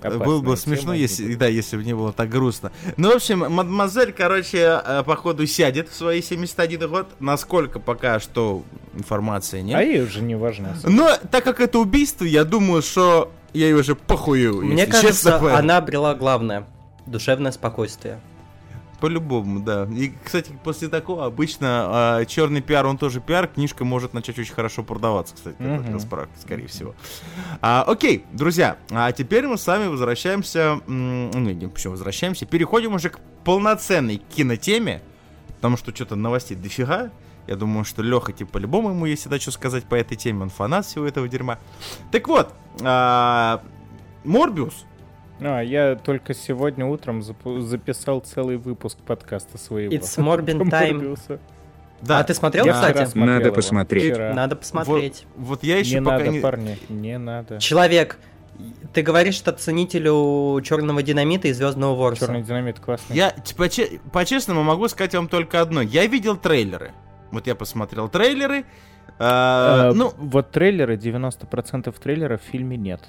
Опасная Было бы смешно, если, типа. да, если бы не было так грустно. Ну, в общем, мадемуазель, короче, э, походу сядет в свои 71 год. Насколько пока что информации нет. А ей уже не важно. Но так как это убийство, я думаю, что я ей уже похую. Мне если кажется, честно она обрела главное. Душевное спокойствие. По-любому, да. И, кстати, после такого обычно черный пиар, он тоже пиар, книжка может начать очень хорошо продаваться, кстати, такой Мгм. расправ, скорее всего. А, окей, друзья, а теперь мы с вами возвращаемся, м, ну, не, почему возвращаемся, переходим уже к полноценной кинотеме, потому что что-то новостей дофига. Я думаю, что Леха, типа, по-любому ему есть всегда что сказать по этой теме, он фанат всего этого дерьма. Так вот, а, Морбиус, А, я только сегодня утром запу- записал целый выпуск подкаста своего. It's Morbin Time. Да. А ты смотрел, Я кстати? Надо его. посмотреть. Вчера. Надо посмотреть. Вот я еще Не пока надо, не... парни, не надо. Человек, ты говоришь, что ценителю черного динамита и звездного ворса. Черный динамит классный. Я по-честному могу сказать вам только одно. Я видел трейлеры. Вот я посмотрел трейлеры. а, Э, ну, вот трейлеры, 90% трейлеров в фильме нет.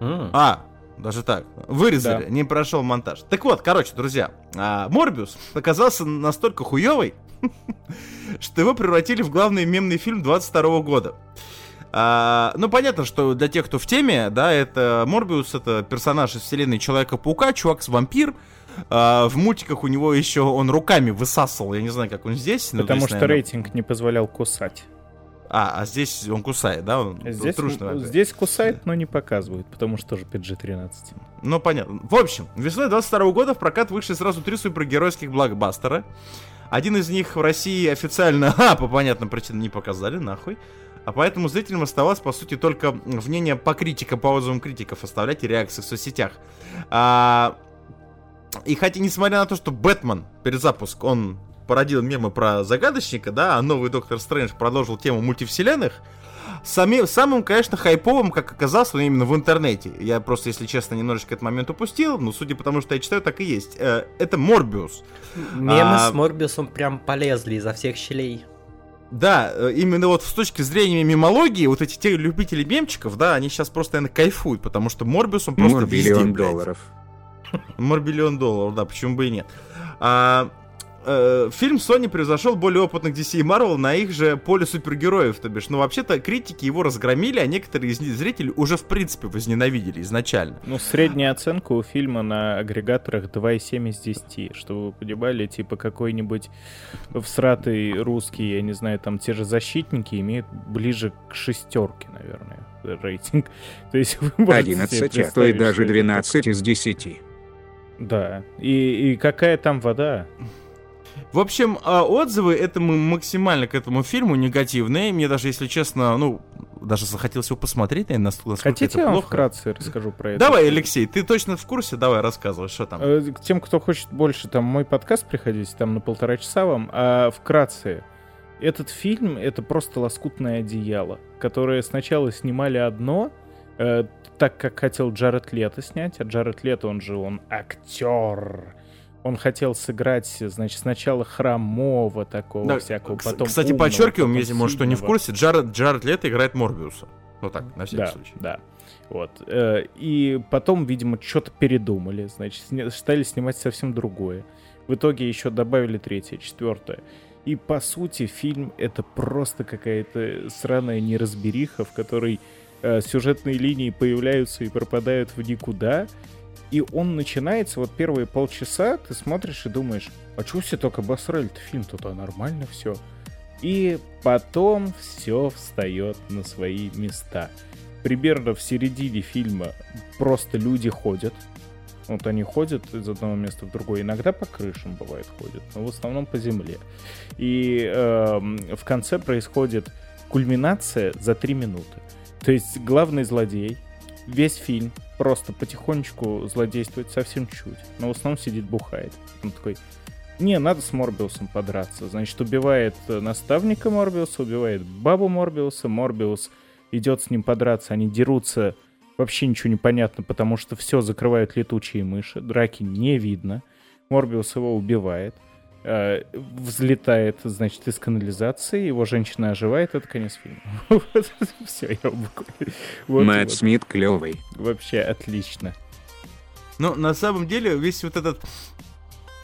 А, даже так. Вырезали, Да. не прошел монтаж. Так вот, короче, друзья, а, Морбиус оказался настолько хуёвый, что его превратили в главный мемный фильм 22 года. А, ну, понятно, что для тех, кто в теме, да, это Морбиус, это персонаж из вселенной Человека-паука, чувак с вампир. А, в мультиках у него еще он руками высасывал, я не знаю, как он здесь. Потому здесь, что наверное- рейтинг не позволял кусать. А, а здесь он кусает, да? Он Здесь, трушный здесь кусает, но не показывают, потому что тоже PG-13. Ну, понятно. В общем, весной 22 года в прокат вышли сразу три супергеройских блокбастера. Один из них в России официально, а, по понятным причинам, не показали, нахуй. А поэтому зрителям оставалось, по сути, только мнение по критикам, по отзывам критиков оставлять и реакции в соцсетях. А, и хотя, несмотря на то, что Бэтмен, перезапуск, он породил мемы про загадочника, да, а новый Доктор Стрэндж продолжил тему мультивселенных, Сами, самым, конечно, хайповым, как оказалось, но именно в интернете. Я просто, если честно, немножечко этот момент упустил, но судя по тому, что я читаю, так и есть. Э, это Морбиус. Мемы А- с Морбиусом прям полезли изо всех щелей. Да, э, именно вот с точки зрения мемологии, вот эти те любители мемчиков, да, они сейчас просто, наверное, кайфуют, потому что Морбиус, он просто везде, Морбиллион блядь. долларов. Морбиллион долларов, да, почему бы и нет. А, э, фильм Sony превзошел более опытных DC и Marvel на их же поле супергероев, то бишь. Но вообще-то критики его разгромили, а некоторые из них зрителей уже в принципе возненавидели изначально. Ну, средняя оценка у фильма на агрегаторах 2,7 из 10. Чтобы вы понимали, типа какой-нибудь всратый русский, я не знаю, там те же защитники имеют ближе к шестерке, наверное, рейтинг. То есть вы можете себе 11, а то и даже что это 12 из 10. Да. И, и какая там вода? В общем, а, отзывы этому максимально к этому фильму негативные. Мне даже, если честно, ну, даже захотелось его посмотреть, наверное, насколько Хотите, я это вам плохо. вкратце расскажу про это? Давай, Алексей, ты точно в курсе? Давай, рассказывай, что там. Э, К тем, кто хочет больше, там, мой подкаст приходите, там, на полтора часа вам. А вкратце, этот фильм — это просто лоскутное одеяло, которое сначала снимали одно, э, так как хотел Джаред Лето снять, а Джаред Лето, он же, он актер. Он хотел сыграть, значит, сначала хромого такого Да, всякого, потом Кстати, умного, подчеркиваем, если, может, кто не в курсе, Джаред, Джаред Лето играет Морбиуса. Ну так, на всякий да, случай. Да, вот. Э, И потом, видимо, что-то передумали, значит, стали снимать совсем другое. В итоге еще добавили третье, четвертое. И, по сути, фильм — это просто какая-то сраная неразбериха, в которой э, сюжетные линии появляются и пропадают в никуда. И он начинается, вот первые полчаса ты смотришь и думаешь, а чего все только обосрали-то фильм? Тут а нормально все. И потом все встает на свои места. Примерно в середине фильма просто люди ходят. Вот они ходят из одного места в другое. Иногда по крышам бывает ходят, но в основном по земле. И эм, в конце происходит кульминация за три минуты. То есть главный злодей весь фильм просто потихонечку злодействует совсем чуть, но в основном сидит бухает. Он такой, не, надо с Морбиусом подраться. Значит, убивает э, наставника Морбиуса, убивает бабу Морбиуса, Морбиус идет с ним подраться, они дерутся, вообще ничего не понятно, потому что все закрывают летучие мыши, драки не видно. Морбиус его убивает, взлетает, значит, из канализации, его женщина оживает, это конец фильма. Все, я буквально... вот- Мэтт вот. Смит клевый. Вообще отлично. Ну, на самом деле, весь вот этот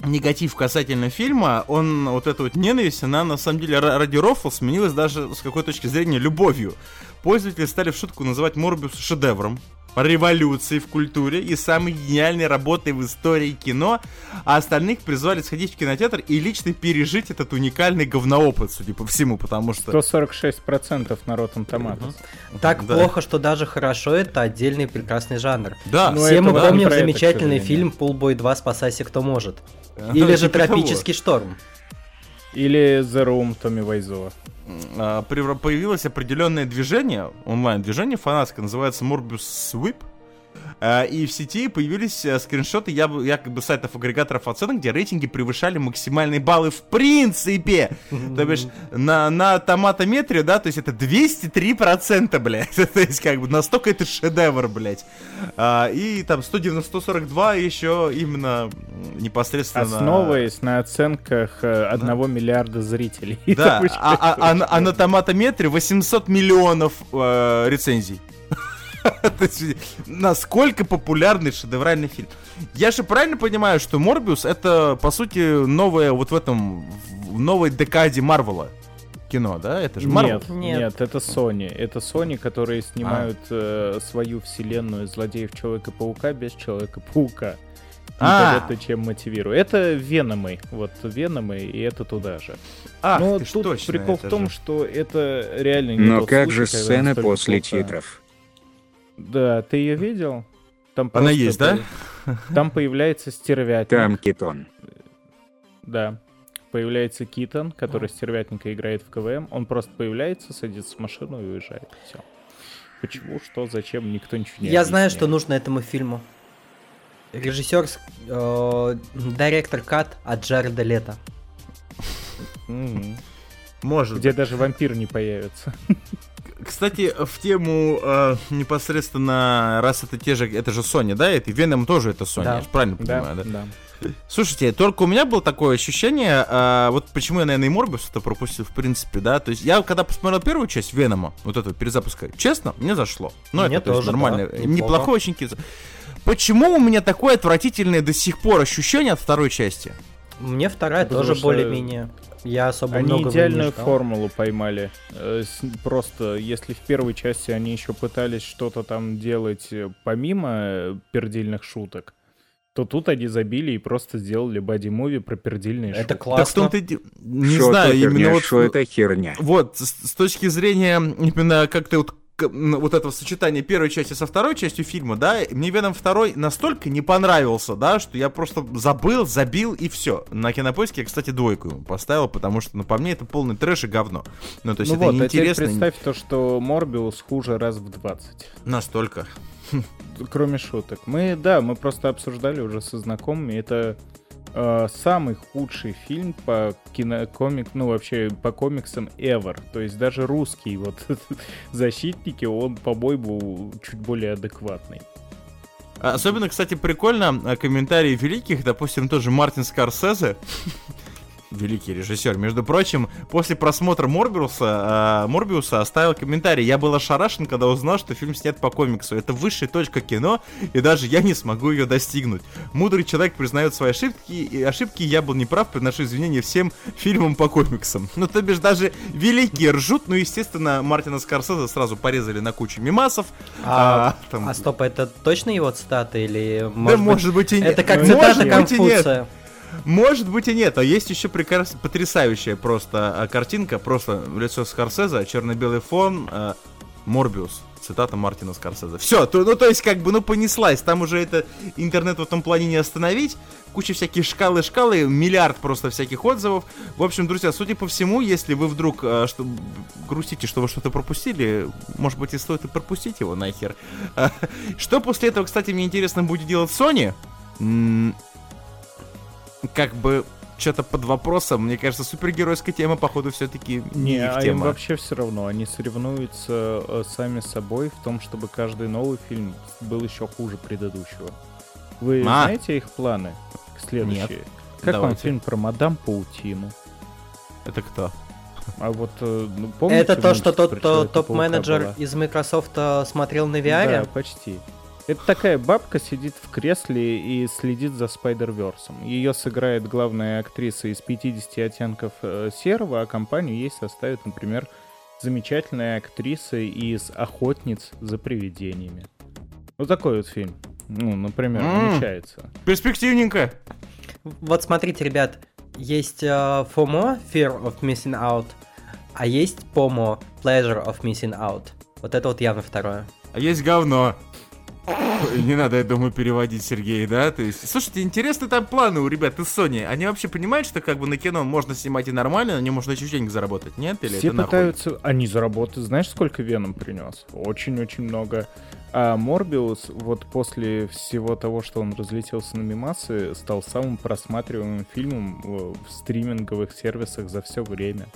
негатив касательно фильма, он, вот эта вот ненависть, она на самом деле ра- ради рофл сменилась даже с какой точки зрения любовью. Пользователи стали в шутку называть Морбиуса шедевром, революцией в культуре и самой гениальной работой в истории кино, а остальных призвали сходить в кинотеатр и лично пережить этот уникальный говноопыт, судя по всему, потому что... 146% на Rotten Tomatoes. Так Да. плохо, что даже хорошо, это отдельный прекрасный жанр. Да, Ну, Все это мы да, помним это, замечательный сожалению. фильм «Пулбой 2. Спасайся, кто может». Или же. «Тропический шторм». Или The Room Томми Вайзова. Превра- появилось определенное движение, онлайн-движение фанатское, называется Morbius Sweep. Э, и в сети появились э, скриншоты якобы сайтов агрегаторов оценок, где рейтинги превышали максимальные баллы в принципе. То бишь на, на томатометре, да, то есть это 203%, блядь. То есть как бы настолько это шедевр, блядь. А, и там 190-142 еще именно непосредственно... Основываясь на оценках э, одного миллиарда зрителей. Да, а, а- а на- а на томатометре 800 миллионов э, рецензий. То есть, насколько популярный шедевральный фильм. Я же правильно понимаю, что Морбиус это, по сути, новое вот в этом, в новой декаде Марвела кино, да? Это же Марвел. Нет, Нет. нет, это Sony. Это Sony, которые А. снимают э, свою вселенную злодеев Человека-паука без Человека-паука. А. Непонятно, чем мотивирую. Это Веномы. Вот Веномы, и это туда же. Ах, Но тут точно, прикол это в том, же. что это реально не Но тот как случай, же настолько после плохо. титров? Да, ты ее видел? Там Она есть, да? Там появляется стервятник. Там Китон. Да. Появляется Китон, который стервятника играет в КВМ. Он просто появляется, садится в машину и уезжает. Все. Почему, что, зачем, никто ничего не Я знаю, что объясняет. нужно этому фильму. Режиссер, э, директор Кат от Джареда Лето. Может Где даже вампир не появится. Кстати, в тему э, непосредственно, раз это те же, это же Sony, да, это Venom тоже это Sony, Да. я же правильно Да, понимаю, да? да. Слушайте, только у меня было такое ощущение, а, вот почему я, наверное, и Морбиус это пропустил, в принципе, да, то есть я, когда посмотрел первую часть Венома, вот эту перезапуска, честно, мне зашло. Ну, Мне это то есть, тоже, нормально, да, неплохо. неплохой очень кино. Почему у меня такое отвратительное до сих пор ощущение от второй части? Мне вторая Потому тоже что более-менее. Я особо Они много идеальную формулу поймали. Э, Просто, если в первой части они еще пытались что-то там делать э, помимо э, пердильных шуток, то тут они забили и просто сделали боди-муви про пердильные Это шутки. Так в классно. том-то де- не Шо знаю, это именно херня, вот... шо это херня? Вот, с, с точки зрения именно как-то вот вот этого сочетания первой части со второй частью фильма, да, мне Веном второй настолько не понравился, да, что я просто забыл, забил и все. На кинопоиске я, кстати, двойку ему поставил, потому что, ну, по мне, это полный трэш и говно. Ну, то есть ну это вот, а неинтересно. представь то, что Морбиус хуже раз в 20. Настолько. Кроме шуток. Мы, да, мы просто обсуждали уже со знакомыми. Это самый худший фильм по кинокомик, ну вообще по комиксам ever. То есть даже русский вот защитники, он по-моему чуть более адекватный. Особенно, кстати, прикольно а, комментарии великих, допустим, тоже Мартин Скорсезе, великий режиссер, между прочим, после просмотра Морбиуса, а, Морбиуса оставил комментарий. Я был ошарашен, когда узнал, что фильм снят по комиксу. Это высшая точка кино, и даже я не смогу ее достигнуть. Мудрый человек признает свои ошибки, и ошибки я был неправ, приношу извинения всем фильмам по комиксам. Ну, то бишь, даже великие ржут, ну, естественно, Мартина Скорсезе сразу порезали на кучу мемасов. А, там- а стоп, это точно его цитата или да, может быть, может быть и нет. это как цитата может быть и нет. Может быть и нет, а есть еще прекрасная, потрясающая просто а, картинка, просто лицо Скорсезе, черно-белый фон, а, Морбиус, цитата Мартина Скорсезе. Все, то, ну то есть как бы, ну понеслась, там уже это интернет в этом плане не остановить, куча всяких шкалы-шкалы, миллиард просто всяких отзывов. В общем, друзья, судя по всему, если вы вдруг а, что, грустите, что вы что-то пропустили, может быть и стоит и пропустить его нахер. Что после этого, кстати, мне интересно будет делать Sony? Как бы что-то под вопросом. Мне кажется, супергеройская тема, походу, все-таки не, Не, их а им тема. вообще все равно. Они соревнуются э, сами собой в том, чтобы каждый новый фильм был еще хуже предыдущего. Вы А. знаете их планы следующие? Как вам Давайте. фильм про мадам Паутину? Это кто? А вот э, ну, помните Это то, что тот э, топ-менеджер из Microsoft смотрел на VR. Да, почти. Это такая бабка сидит в кресле и следит за Спайдерверсом. Ее сыграет главная актриса из 50 оттенков э, серого, а компанию ей составит, например, замечательная актриса из «Охотниц за привидениями». Вот такой вот фильм. Ну, например, намечается. Перспективненько. Вот смотрите, ребят, есть э, FOMO, Fear of Missing Out, а есть POMO, Pleasure of Missing Out. Вот это вот явно второе. А есть говно. Не надо, я думаю, переводить, Сергей, да? То есть, слушайте, интересные там планы у ребят из Sony. Они вообще понимают, что как бы на кино можно снимать и нормально, на нем можно еще денег заработать, нет? Или Все это нахуй? пытаются... Они заработают. Знаешь, сколько Веном принес? Очень-очень много. А Морбиус, вот после всего того, что он разлетелся на мимасы, стал самым просматриваемым фильмом в в стриминговых сервисах за все время.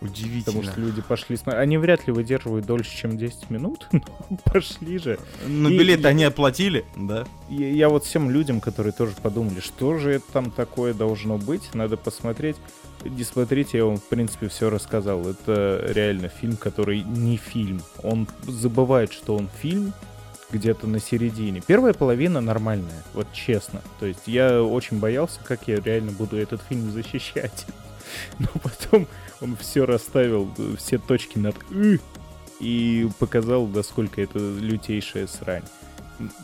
Удивительно. Потому что люди пошли смотреть. Они вряд ли выдерживают дольше, чем 10 минут. но пошли же. Ну, И- билеты они оплатили, да? Я, я вот всем людям, которые тоже подумали, что же это там такое должно быть, надо посмотреть. Не смотрите, я вам, в принципе, все рассказал. Это реально фильм, который не фильм. Он забывает, что он фильм где-то на середине. Первая половина нормальная, вот честно. То есть я очень боялся, как я реально буду этот фильм защищать. Но потом он все расставил, все точки над «ы» и показал, насколько это лютейшая срань.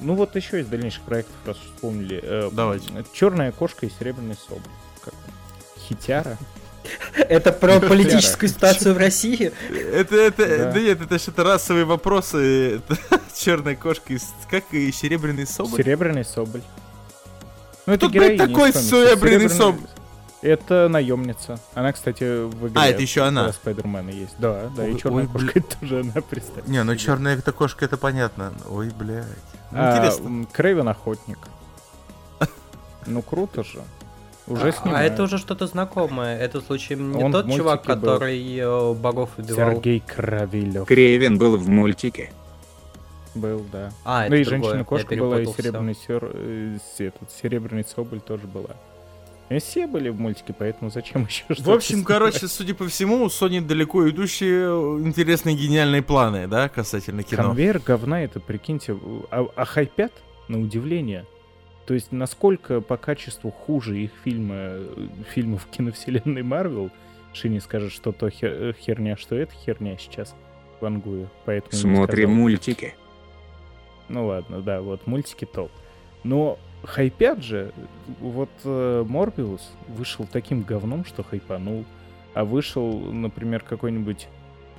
Ну вот еще из дальнейших проектов, раз вспомнили. Э, Давайте. Черная кошка и серебряный соболь. Как? Хитяра? Это про политическую ситуацию в России. Это, это, Да. нет, это что-то расовые вопросы. Это Черная кошка как и серебряный соболь. Серебряный соболь. Ну, Кто, блядь, героиня такой серебряный соболь? Это наемница. Она, кстати, в игре А, это еще она. Спайдермена есть. Да, да, и Ой, черная ой, кошка бля- это тоже она, представь. Не, ну себе. черная эта кошка, это понятно. Ой, блядь. Ну, А, интересно. м, Крэйвен охотник. Ну, круто же. Уже А снимают. это уже что-то знакомое. Это случаем не Он в тот чувак, был. который э, богов убивал. Сергей Кравилев Кревин был в мультике. был, да. А, ну это и женщина-кошка была, и серебряный, сер... э, этот, серебряный соболь тоже была. Все были в мультике, поэтому зачем еще что-то В общем, снимать? короче, судя по всему, у Sony далеко идущие э, интересные гениальные планы, да, касательно кино. Конвейер говна это, прикиньте, а, а хайпят на удивление. То есть, насколько по качеству хуже их фильмы, э, фильмов киновселенной Марвел, Шини скажет, что то хер- э, херня, что это херня сейчас вангую. Поэтому не Смотрим сказал. мультики. Ну ладно, да, вот мультики топ. Но хайпят же, вот э, Морбиус вышел таким говном, что хайпанул. А вышел, например, какой-нибудь,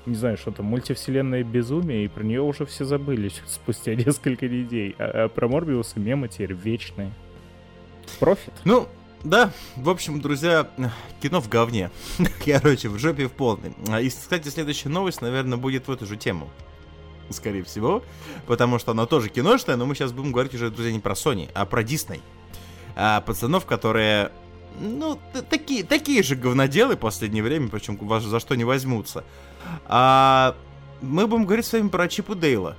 не знаю, что там, мультивселенная безумие, и про нее уже все забыли спустя несколько недель. А, а про Морбиуса мемы теперь вечные. Профит. Ну, да, в общем, друзья, кино в говне. Короче, в жопе в полной. А, И, кстати, следующая новость, наверное, будет в эту же тему. Скорее всего. Потому что она тоже киношная, но мы сейчас будем говорить уже, друзья, не про Sony, а про Disney. А, пацанов, которые, ну, такие, такие же говноделы в последнее время, причем вас за что не возьмутся. А, мы будем говорить с вами про Чипа Дейла.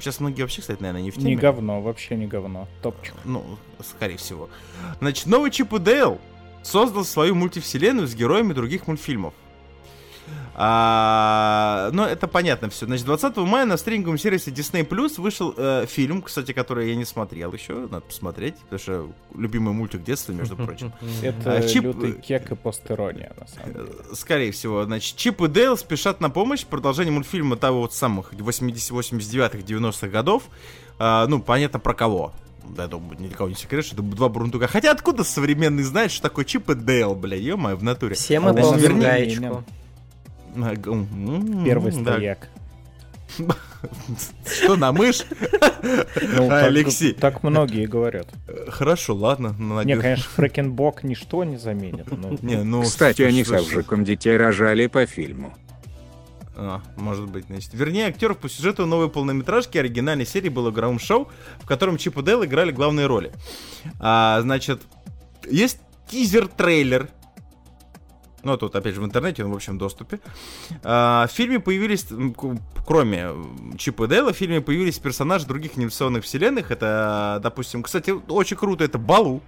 Сейчас многие вообще, кстати, наверное, не в теме. Не говно, вообще не говно. Топчик. Ну, скорее всего. Значит, новый Чип и Дейл создал свою мультивселенную с героями других мультфильмов. А, но это понятно все. Значит, 20 мая на стриминговом сервисе Disney Plus вышел э, фильм, кстати, который я не смотрел еще, надо посмотреть, потому что любимый мультик детства, между прочим. Это А, Чип- лютый кек и постерония, на самом деле. Э, Скорее всего, значит, Чип и Дейл спешат на помощь. Продолжение мультфильма того вот самых 80 89-х, 90-х годов. А, ну, понятно, про кого. Я думаю, ни для кого не секрет, что это два бурундука. Хотя откуда современный знает, что такое Чип и Дейл, бля, ё в натуре. Все мы помним гаечку. Первый стояк. Что, на мышь? Ну, так- Алексей. Так многие говорят. Хорошо, ладно. Не, конечно, Фрэкенбок ничто не заменит. но- Не, ну... Кстати, они с Авжиком детей рожали по фильму. А, может быть, значит. Вернее, актеров по сюжету новой полнометражки оригинальной серии было игровым шоу, в котором Чип и Дейл играли главные роли. А, значит, есть тизер-трейлер. Ну, тут, опять же, в интернете, он в общем доступе. А, в фильме появились, кроме Чипа и Дейла, в фильме появились персонажи других анимационных вселенных. Это, допустим, кстати, очень круто, это Балу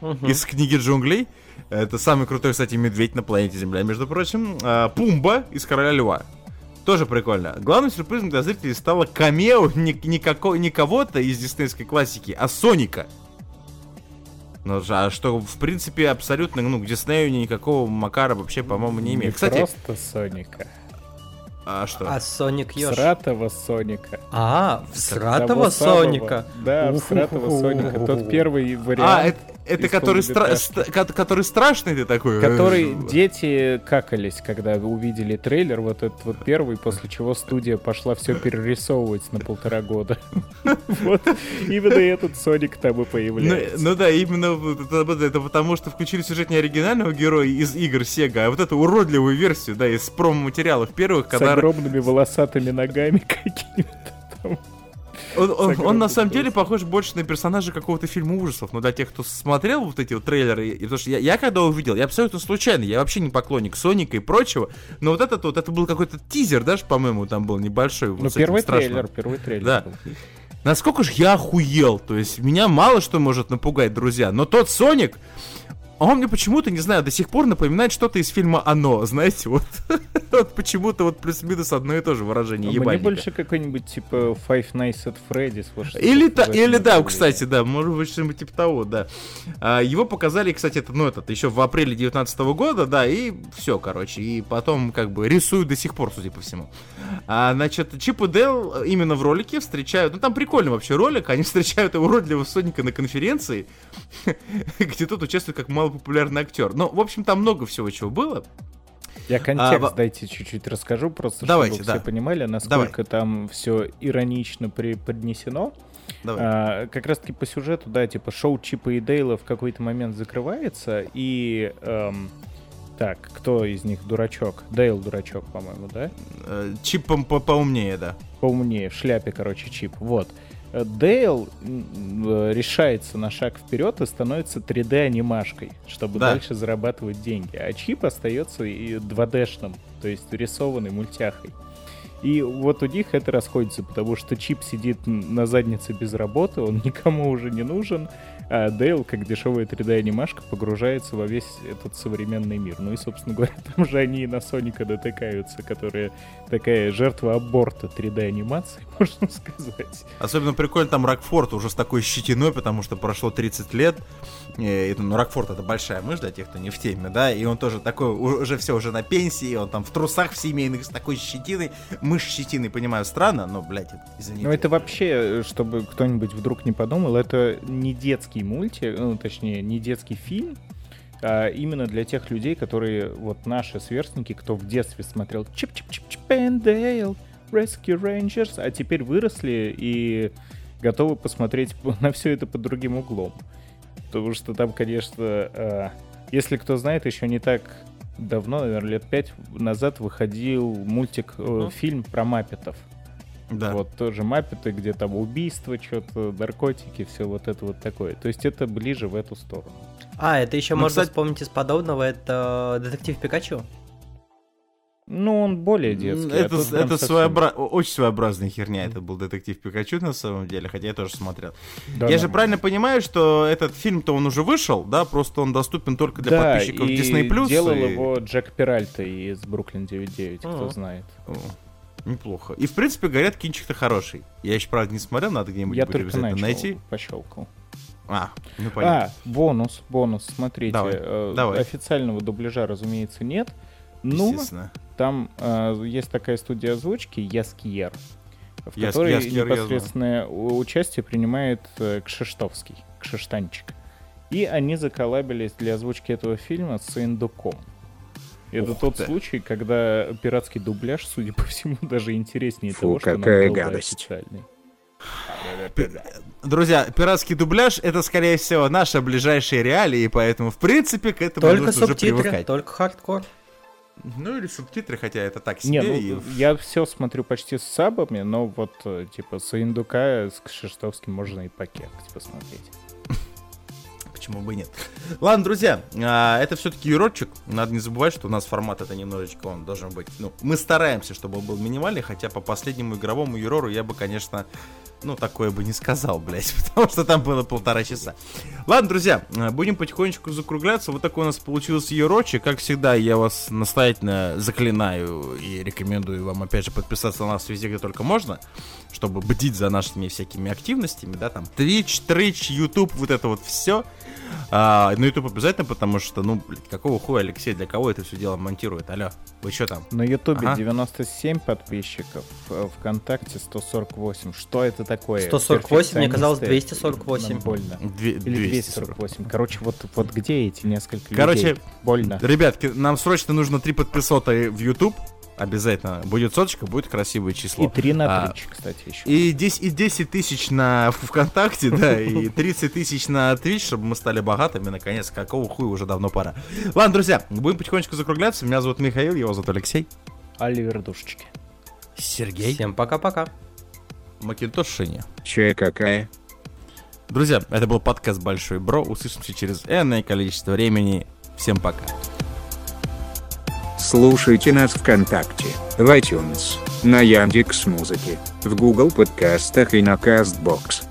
Мгм. из книги джунглей. Это самый крутой, кстати, медведь на планете Земля, между прочим. А, Пумба из Короля Льва. Тоже прикольно. Главным сюрпризом для зрителей стало камео не, не, како- не кого-то из диснейской классики, а Соника. Ну, ж- а что, в принципе, абсолютно, ну, к Диснею никакого Макара вообще, по-моему, не имеет. Кстати, просто Соника. а что? А Соник Ёж. Сратого Соника. А, Сратого. Соника. Да, Сратого Соника. Тот первый А, вариант. это, Это который, стра- ст- ко- который страшный ты такой? Который Э, дети какались, когда увидели трейлер, вот этот вот первый, после чего студия пошла все перерисовывать на полтора года. Вот именно этот Соник там и Ну, появляется. ну да, именно это, потому, что включили сюжет не оригинального героя из игр Sega, а вот эту уродливую версию, да, из промо-материалов первых, С когда огромными волосатыми ногами какими-то там. Он, он- он на самом деле похож больше на персонажа какого-то фильма ужасов. Но для тех, кто смотрел вот эти вот трейлеры, и, потому что я, я когда увидел, я абсолютно случайно, я вообще не поклонник Соника и прочего, но вот этот вот, это был какой-то тизер, даже, по-моему, там был небольшой. вот Ну, первый страшным. трейлер, первый трейлер. Да. был. Насколько же я охуел. То есть меня мало что может напугать, друзья. Но тот Соник, он мне почему-то, не знаю, до сих пор напоминает что-то из фильма «Оно», знаете, вот. Вот почему-то вот плюс-минус одно и то же выражение Мне ебальника. больше какой-нибудь типа Five Nights at Freddy's. вот Или, та, или да, направлении. кстати, да, может быть, что-нибудь типа того, да. А, его показали, кстати, это, ну, этот, еще в апреле 19 года, да, и все, короче. И потом, как бы, рисуют до сих пор, судя по всему. А, значит, Чип и Дейл именно в ролике встречают, ну, там прикольный вообще ролик, они встречают уродливого Соника на конференции, где тот участвует как малопопулярный актер. Ну, в общем, там много всего чего было. Я контекст А, дайте чуть-чуть расскажу, просто Давайте, чтобы да. все понимали, насколько там все иронично преподнесено. Давай. А, как раз таки по сюжету, да, типа шоу Чипа и Дейла в какой-то момент закрывается, и... эм, так, кто из них дурачок? Дейл дурачок, по-моему, да? Э, Чип по- по- поумнее, да. Поумнее, в шляпе, короче, Чип. Вот. Э, Дейл э, решается на шаг вперед и становится 3D-анимашкой, чтобы Да. дальше зарабатывать деньги. А Чип остается и 2D-шным, то есть рисованный мультяхой. И вот у них это расходится, потому что Чип сидит на заднице без работы, он никому уже не нужен, а Дейл, как дешевая 3D-анимашка, погружается во весь этот современный мир. Ну и, собственно говоря, там же они и на Соника дотыкаются, которая такая жертва аборта 3D-анимации, можно сказать. Особенно прикольно там Рокфорд уже с такой щетиной, потому что прошло 30 лет. Э, Это, ну, Рокфорд это большая мышь для тех, кто не в теме, да, и он тоже такой, уже все, уже на пенсии, он там в трусах в семейных с такой щетиной. Мышь щетиной, понимаю, странно, но, блядь, извините. Ну это вообще, чтобы кто-нибудь вдруг не подумал, это не детский мультик, ну точнее, не детский фильм, а именно для тех людей, которые, вот наши сверстники, кто в детстве смотрел Чип-Чип-Чип-Чип Dale, Rescue Rangers, а теперь выросли и готовы посмотреть на все это под другим углом. Потому что там, конечно, а, если кто знает, еще не так давно, наверное, лет пять назад выходил мультик, э, фильм про маппетов. Да. Вот тоже маппеты, где там убийства, что-то, наркотики, все вот это вот такое. То есть это ближе в эту сторону. А, это еще Ну, можно кстати- вспомнить из подобного, это детектив Пикачу. Ну, он более детский. а это прям это совсем- своеобра- очень своеобразная херня. Это был детектив Пикачу на самом деле, хотя я тоже смотрел. Да, я же нормально. правильно понимаю, что этот фильм-то он уже вышел, да, просто он доступен только для да, подписчиков и Disney+. делал и- его Джек Перальта из Бруклин 9.9, кто Мгм. знает. О, неплохо. И в принципе, говорят, кинчик-то хороший. Я еще, правда, не смотрел, надо где-нибудь Я будет только обязательно начал, найти. пощелкал. А, ну понятно. А, бонус, бонус, смотрите. Давай, э, давай. Официального дубляжа, разумеется, нет. Естественно. там э, есть такая студия озвучки Яскиер, в Яс- которой Яскиер непосредственное участие принимает э, Кшиштовский, Кшиштанчик. И они заколабились для озвучки этого фильма с Индуком. Это Ух тот ты. случай, когда пиратский дубляж, судя по всему, даже интереснее Фу, того, что нам какая бы гадость. официальный. Друзья, пиратский дубляж это, скорее всего, наши ближайшие реалии, поэтому, в принципе, к этому Только нужно уже субтитры, привыкать. только хардкор. Ну или субтитры, хотя это так Не, себе. ну, и- я все смотрю почти с сабами, но вот, э, типа, с Индука, с Кшиштовским можно и по кекать посмотреть. Почему бы и нет? Ладно, друзья, а, это все-таки юродчик. Надо не забывать, что у нас формат это немножечко он должен быть. Ну, мы стараемся, чтобы он был минимальный, хотя по последнему игровому юрору я бы, конечно, ну, такое бы не сказал, блядь, потому что там было полтора часа. Ладно, друзья, а, будем потихонечку закругляться. Вот такой у нас получился юрочек. Как всегда, я вас настоятельно заклинаю и рекомендую вам, опять же, подписаться на нас везде, где только можно, чтобы бдить за нашими всякими активностями, да, там, Twitch, Twitch, YouTube, вот это вот все. А, на YouTube обязательно, потому что, ну, блядь, какого хуя Алексей, для кого это все дело монтирует? Алло, вы что там? На Ютубе Ага. 97 подписчиков, э, ВКонтакте 148. Что это такое? 148, мне казалось, Перфекционисты? 248. Нам больно. Две- Или 200. 248. Короче, вот, вот где эти несколько Короче, людей? Больно. Ребятки, нам срочно нужно 3 подписоты в YouTube. Обязательно. Будет соточка, будет красивое число. И 3 на А, 3, кстати, еще. И 10, и 10 тысяч на ВКонтакте, да, и 30 тысяч на Twitch, чтобы мы стали богатыми, наконец, какого хуя уже давно пора. Ладно, друзья, будем потихонечку закругляться. Меня зовут Михаил, его зовут Алексей. Оливер Душечки. Сергей. Всем пока-пока. Макинтош Шиня. Чая какая? Друзья, это был подкаст Большой Бро. Услышимся через энное количество времени. Всем пока. Слушайте нас ВКонтакте, в iTunes, на Яндекс Музыке, в Google подкастах и на Castbox.